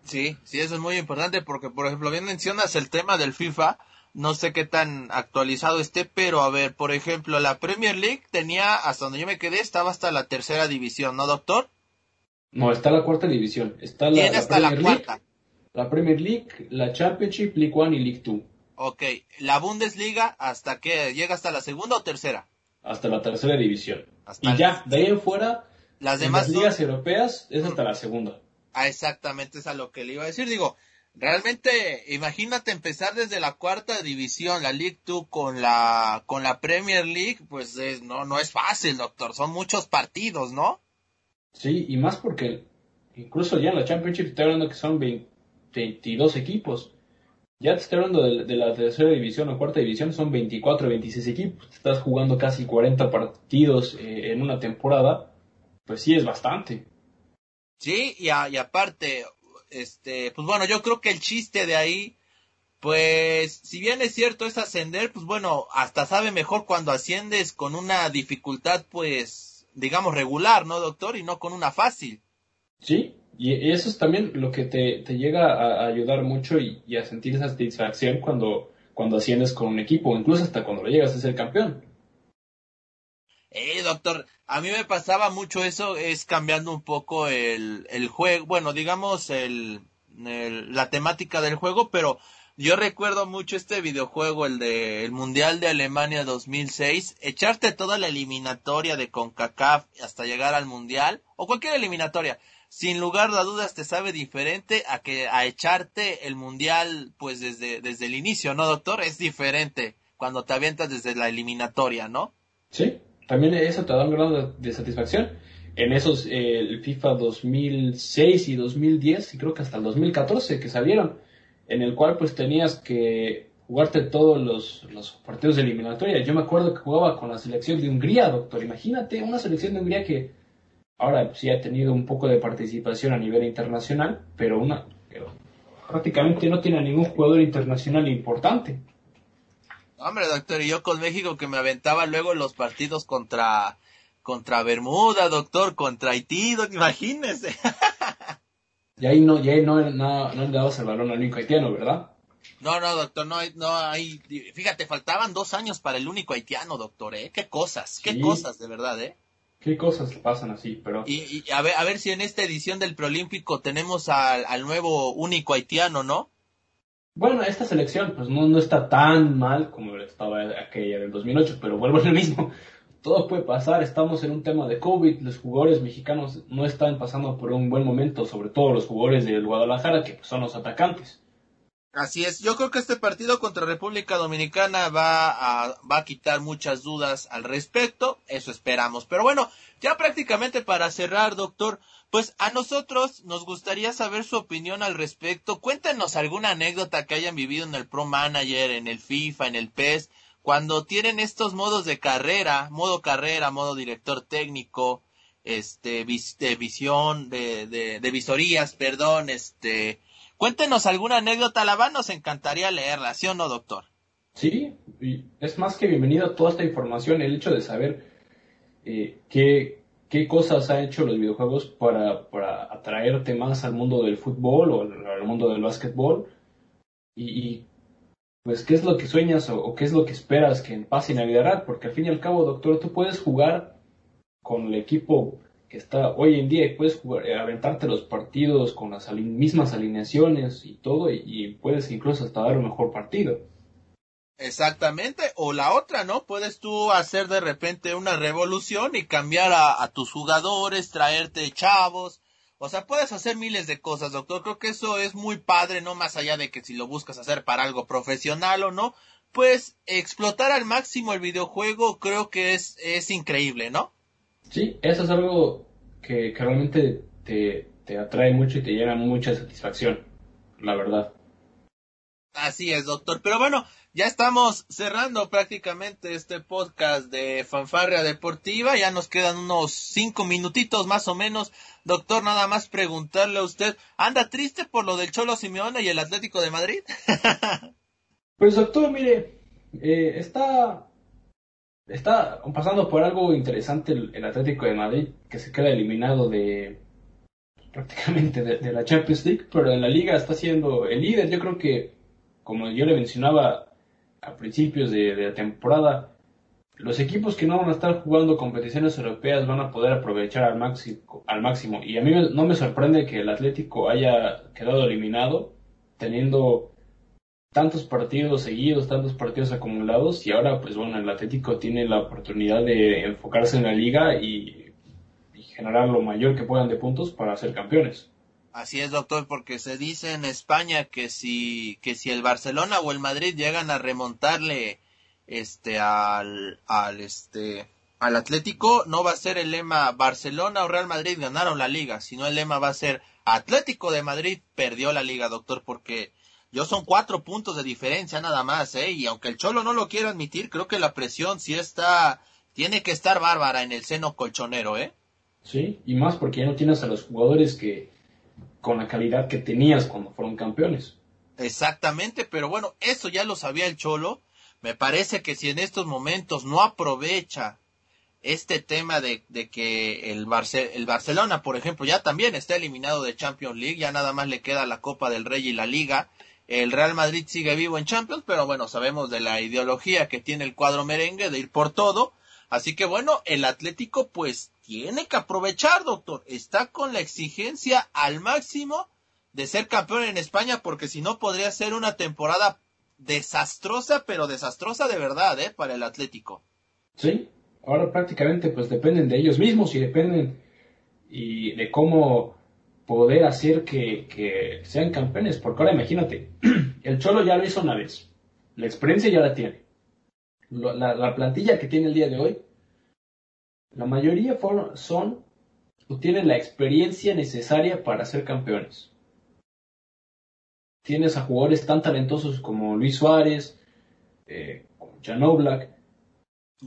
Sí, sí, eso es muy importante porque, por ejemplo, bien mencionas el tema del FIFA no sé qué tan actualizado esté, pero a ver, por ejemplo, la Premier League tenía, hasta donde yo me quedé, estaba hasta la tercera división, ¿no, doctor? No, está la cuarta división. Está la, hasta la, cuarta. la Premier League, la Championship, League One y League Two. Ok, la Bundesliga, ¿hasta qué? ¿Llega hasta la segunda o tercera? Hasta la tercera división. y ya, de ahí en fuera, las demás ligas europeas es hasta la segunda. Ah, exactamente, es a lo que le iba a decir. Digo, Realmente, imagínate empezar desde la cuarta división, la League 2 con la con la Premier League, pues no no es fácil, doctor, son muchos partidos, ¿no? Sí, y más porque incluso ya en la Championship estoy hablando que son 22 equipos. Ya te estoy hablando de, la tercera división o cuarta división, son 24, 26 equipos. Estás jugando casi 40 partidos eh, en una temporada, pues sí es bastante. Sí, y, y aparte, este, pues bueno, yo creo que el chiste de ahí, pues, si bien es cierto es ascender, pues bueno, hasta sabe mejor cuando asciendes con una dificultad, pues, digamos regular, ¿no, doctor? Y no con una fácil. Sí, y eso es también lo que te, te llega a ayudar mucho y, a sentir esa satisfacción cuando, cuando asciendes con un equipo, incluso hasta cuando llegas a ser campeón. Eh, doctor, a mí me pasaba mucho eso, es cambiando un poco el, el juego, bueno, digamos el, la temática del juego, pero yo recuerdo mucho este videojuego, el de el Mundial de Alemania 2006, echarte toda la eliminatoria de CONCACAF hasta llegar al Mundial, o cualquier eliminatoria, sin lugar a dudas te sabe diferente a que a echarte el Mundial pues desde, desde el inicio, ¿no, doctor? Es diferente cuando te avientas desde la eliminatoria, ¿no? Sí, también eso te da un grado de, satisfacción. En esos, eh, el FIFA 2006 y 2010, y creo que hasta el 2014 que salieron, en el cual pues tenías que jugarte todos los, los partidos de eliminatoria. Yo me acuerdo que jugaba con la selección de Hungría, doctor. Imagínate una selección de Hungría que ahora sí ha tenido un poco de participación a nivel internacional, pero una prácticamente no tiene ningún jugador internacional importante. Hombre, doctor, y yo con México que me aventaba luego los partidos contra contra Bermuda, doctor, contra Haití, imagínese. y ahí no, y ahí no, no, no le dabas el balón al único haitiano, ¿verdad? No, no, doctor, no, no hay, fíjate, faltaban dos años para el único haitiano, doctor, ¿eh? Qué cosas, qué cosas, de verdad, ¿eh? Qué cosas pasan así, pero... Y, y a, ver, a ver si en esta edición del Prolímpico tenemos al, al nuevo único haitiano, ¿no? Bueno, esta selección pues no, no está tan mal como estaba aquella del 2008, pero vuelvo a lo mismo. Todo puede pasar, estamos en un tema de COVID, los jugadores mexicanos no están pasando por un buen momento, sobre todo los jugadores del Guadalajara, que pues, son los atacantes. Así es, yo creo que este partido contra República Dominicana va a, va a quitar muchas dudas al respecto, eso esperamos. Pero bueno, ya prácticamente para cerrar, doctor, pues a nosotros nos gustaría saber su opinión al respecto. Cuéntenos alguna anécdota que hayan vivido en el Pro Manager, en el FIFA, en el PES, cuando tienen estos modos de carrera, modo carrera, modo director técnico, este, de visión, de, de, de visorías, perdón, este, Cuéntenos alguna anécdota, la van, nos encantaría leerla, ¿sí o no, doctor? Sí, y es más que bienvenido toda esta información, el hecho de saber eh, qué, qué, cosas han hecho los videojuegos para, para, atraerte más al mundo del fútbol o al, mundo del básquetbol y, pues qué es lo que sueñas o, qué es lo que esperas que pase en la vida real, porque al fin y al cabo, doctor, tú puedes jugar con el equipo que está hoy en día y puedes eh, aventarte los partidos con las mismas alineaciones y todo y, puedes incluso hasta dar un mejor partido. Exactamente, o la otra, ¿no? Puedes tú hacer de repente una revolución y cambiar a, tus jugadores, traerte chavos, o sea, puedes hacer miles de cosas, doctor. Creo que eso es muy padre, no más allá de que si lo buscas hacer para algo profesional o no, pues explotar al máximo el videojuego creo que es, es increíble, ¿no? Sí, eso es algo que, realmente te, te atrae mucho y te llena mucha satisfacción, la verdad. Así es, doctor. Pero bueno, ya estamos cerrando prácticamente este podcast de Fanfarria Deportiva. Ya nos quedan unos cinco minutitos más o menos. Doctor, nada más preguntarle a usted, ¿anda triste por lo del Cholo Simeone y el Atlético de Madrid? pues doctor, mire, eh, está está pasando por algo interesante el, Atlético de Madrid, que se queda eliminado de prácticamente de, la Champions League, pero en la liga está siendo el líder. Yo creo que, como yo le mencionaba a principios de, la temporada, los equipos que no van a estar jugando competiciones europeas van a poder aprovechar al máximo, al máximo. Y a mí no me sorprende que el Atlético haya quedado eliminado teniendo tantos partidos seguidos, tantos partidos acumulados y ahora pues bueno, el Atlético tiene la oportunidad de enfocarse en la liga y, generar lo mayor que puedan de puntos para ser campeones. Así es, doctor, porque se dice en España que si que si el Barcelona o el Madrid llegan a remontarle este al al este al Atlético no va a ser el lema Barcelona o Real Madrid ganaron la liga, sino el lema va a ser Atlético de Madrid perdió la liga, doctor, porque yo son cuatro puntos de diferencia nada más, ¿eh? Y aunque el Cholo no lo quiera admitir, creo que la presión sí está, tiene que estar bárbara en el seno colchonero, ¿eh? Sí, y más porque ya no tienes a los jugadores que, con la calidad que tenías cuando fueron campeones. Exactamente, pero bueno, eso ya lo sabía el Cholo. Me parece que si en estos momentos no aprovecha este tema de, de que el, el Barcelona, por ejemplo, ya también está eliminado de Champions League, ya nada más le queda la Copa del Rey y la Liga, el Real Madrid sigue vivo en Champions, pero bueno, sabemos de la ideología que tiene el cuadro merengue de ir por todo. Así que bueno, el Atlético pues tiene que aprovechar, doctor. Está con la exigencia al máximo de ser campeón en España porque si no podría ser una temporada desastrosa, pero desastrosa de verdad, ¿eh? Para el Atlético. Sí, ahora prácticamente pues dependen de ellos mismos y dependen y de cómo poder hacer que, sean campeones. Porque ahora imagínate, el Cholo ya lo hizo una vez, la experiencia ya la tiene. La, plantilla que tiene el día de hoy, la mayoría son o tienen la experiencia necesaria para ser campeones. Tienes a jugadores tan talentosos como Luis Suárez, eh, como Jan Oblak.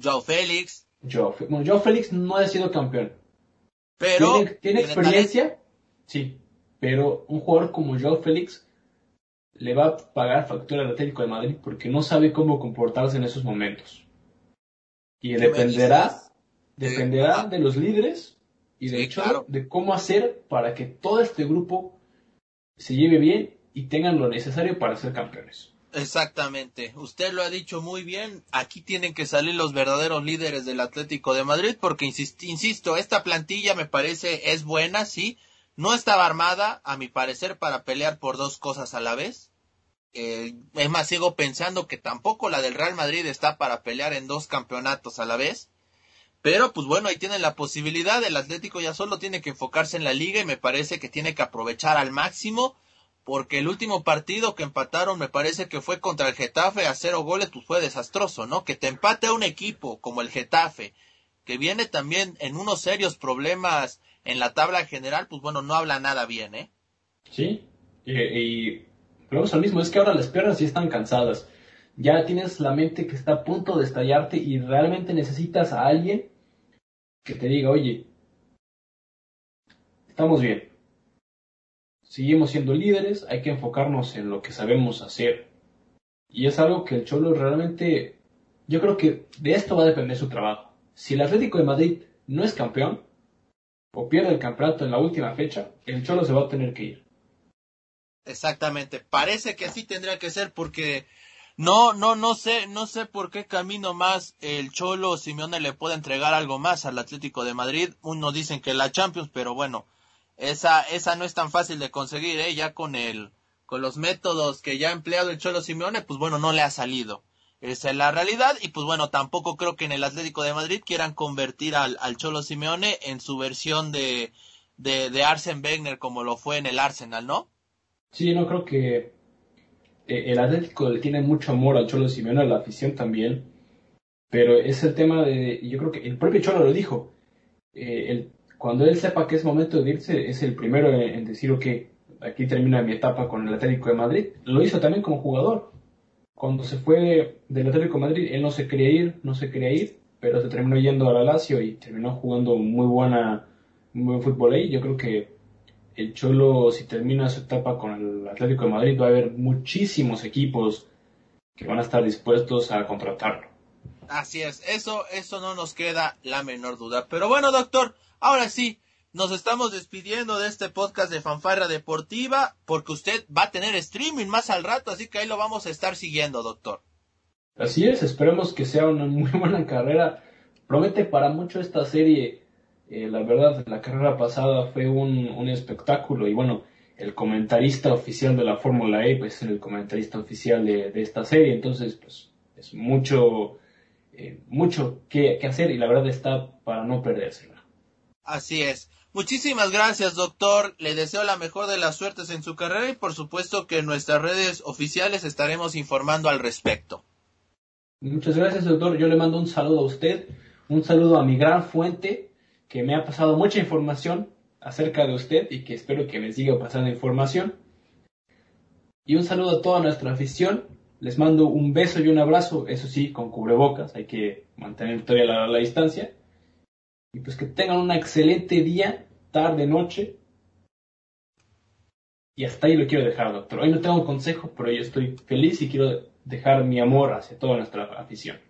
Joe Félix. Joe, bueno, Joe Félix no ha sido campeón. Pero. ¿Tiene, tiene experiencia? Sí. Pero un jugador como Joe Félix le va a pagar factura al Atlético de Madrid porque no sabe cómo comportarse en esos momentos. Y dependerá, dependerá de los líderes y de hecho de cómo hacer para que todo este grupo se lleve bien y tengan lo necesario para ser campeones. Exactamente, usted lo ha dicho muy bien, aquí tienen que salir los verdaderos líderes del Atlético de Madrid porque, insisto, esta plantilla me parece es buena, sí, no estaba armada, a mi parecer, para pelear por dos cosas a la vez. Eh, es más, sigo pensando que tampoco la del Real Madrid está para pelear en dos campeonatos a la vez. Pero pues bueno, ahí tienen la posibilidad. El Atlético ya solo tiene que enfocarse en la liga y me parece que tiene que aprovechar al máximo. Porque el último partido que empataron me parece que fue contra el Getafe a cero goles, pues fue desastroso, ¿no? Que te empate a un equipo como el Getafe, que viene también en unos serios problemas en la tabla general, pues bueno, no habla nada bien, ¿eh? Sí, y, vamos al mismo, es que ahora las piernas sí están cansadas. Ya tienes la mente que está a punto de estallarte y realmente necesitas a alguien que te diga, oye, estamos bien. Seguimos siendo líderes, hay que enfocarnos en lo que sabemos hacer. Y es algo que el Cholo realmente, yo creo que de esto va a depender su trabajo. Si el Atlético de Madrid no es campeón, o pierde el campeonato en la última fecha, el Cholo se va a tener que ir. Exactamente, parece que así tendría que ser porque no, no, no sé, no sé por qué camino más el Cholo Simeone le puede entregar algo más al Atlético de Madrid. Uno dicen que la Champions, pero bueno, esa, esa no es tan fácil de conseguir, ¿eh? ya con el, con los métodos que ya ha empleado el Cholo Simeone, pues bueno, no le ha salido. Esa es la realidad y pues bueno, tampoco creo que en el Atlético de Madrid quieran convertir al, al Cholo Simeone en su versión de, de, de Arsen Wenger como lo fue en el Arsenal, ¿no? Sí, no creo que eh, el Atlético tiene mucho amor al Cholo Simeone, a la afición también, pero es el tema de, yo creo que el propio Cholo lo dijo, eh, el, cuando él sepa que es momento de irse, es el primero en, en decir, ok, aquí termina mi etapa con el Atlético de Madrid. Lo hizo también como jugador cuando se fue del Atlético de Madrid, él no se quería ir, no se quería ir, pero se terminó yendo a la Lazio y terminó jugando muy buena, muy buen fútbol ahí. Yo creo que el Cholo, si termina su etapa con el Atlético de Madrid, va a haber muchísimos equipos que van a estar dispuestos a contratarlo. Así es, eso, eso no nos queda la menor duda. Pero bueno, doctor, ahora sí, nos estamos despidiendo de este podcast de Fanfarra Deportiva porque usted va a tener streaming más al rato, así que ahí lo vamos a estar siguiendo, doctor. Así es, esperemos que sea una muy buena carrera. Promete para mucho esta serie. Eh, la verdad, la carrera pasada fue un, un, espectáculo y bueno, el comentarista oficial de la Fórmula E pues, es el comentarista oficial de, de, esta serie, entonces pues es mucho, eh, mucho que, que hacer y la verdad está para no perdérsela. Así es. Muchísimas gracias, doctor. Le deseo la mejor de las suertes en su carrera y por supuesto que en nuestras redes oficiales estaremos informando al respecto. Muchas gracias, doctor. Yo le mando un saludo a usted, un saludo a mi gran fuente que me ha pasado mucha información acerca de usted y que espero que me siga pasando información. Y un saludo a toda nuestra afición. Les mando un beso y un abrazo, eso sí, con cubrebocas, hay que mantener todavía la, la distancia. Y pues que tengan un excelente día, tarde, noche. Y hasta ahí lo quiero dejar, doctor. Hoy no tengo consejo, pero yo estoy feliz y quiero dejar mi amor hacia toda nuestra afición.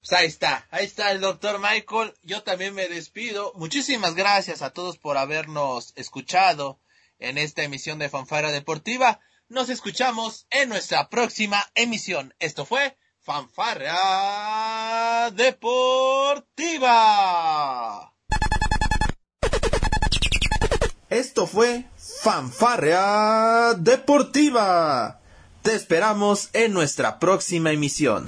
Pues ahí está, ahí está el doctor Michael. Yo también me despido. Muchísimas gracias a todos por habernos escuchado en esta emisión de Fanfara Deportiva. Nos escuchamos en nuestra próxima emisión. Esto fue Fanfarra Deportiva. Esto fue Fanfarra Deportiva. Te esperamos en nuestra próxima emisión.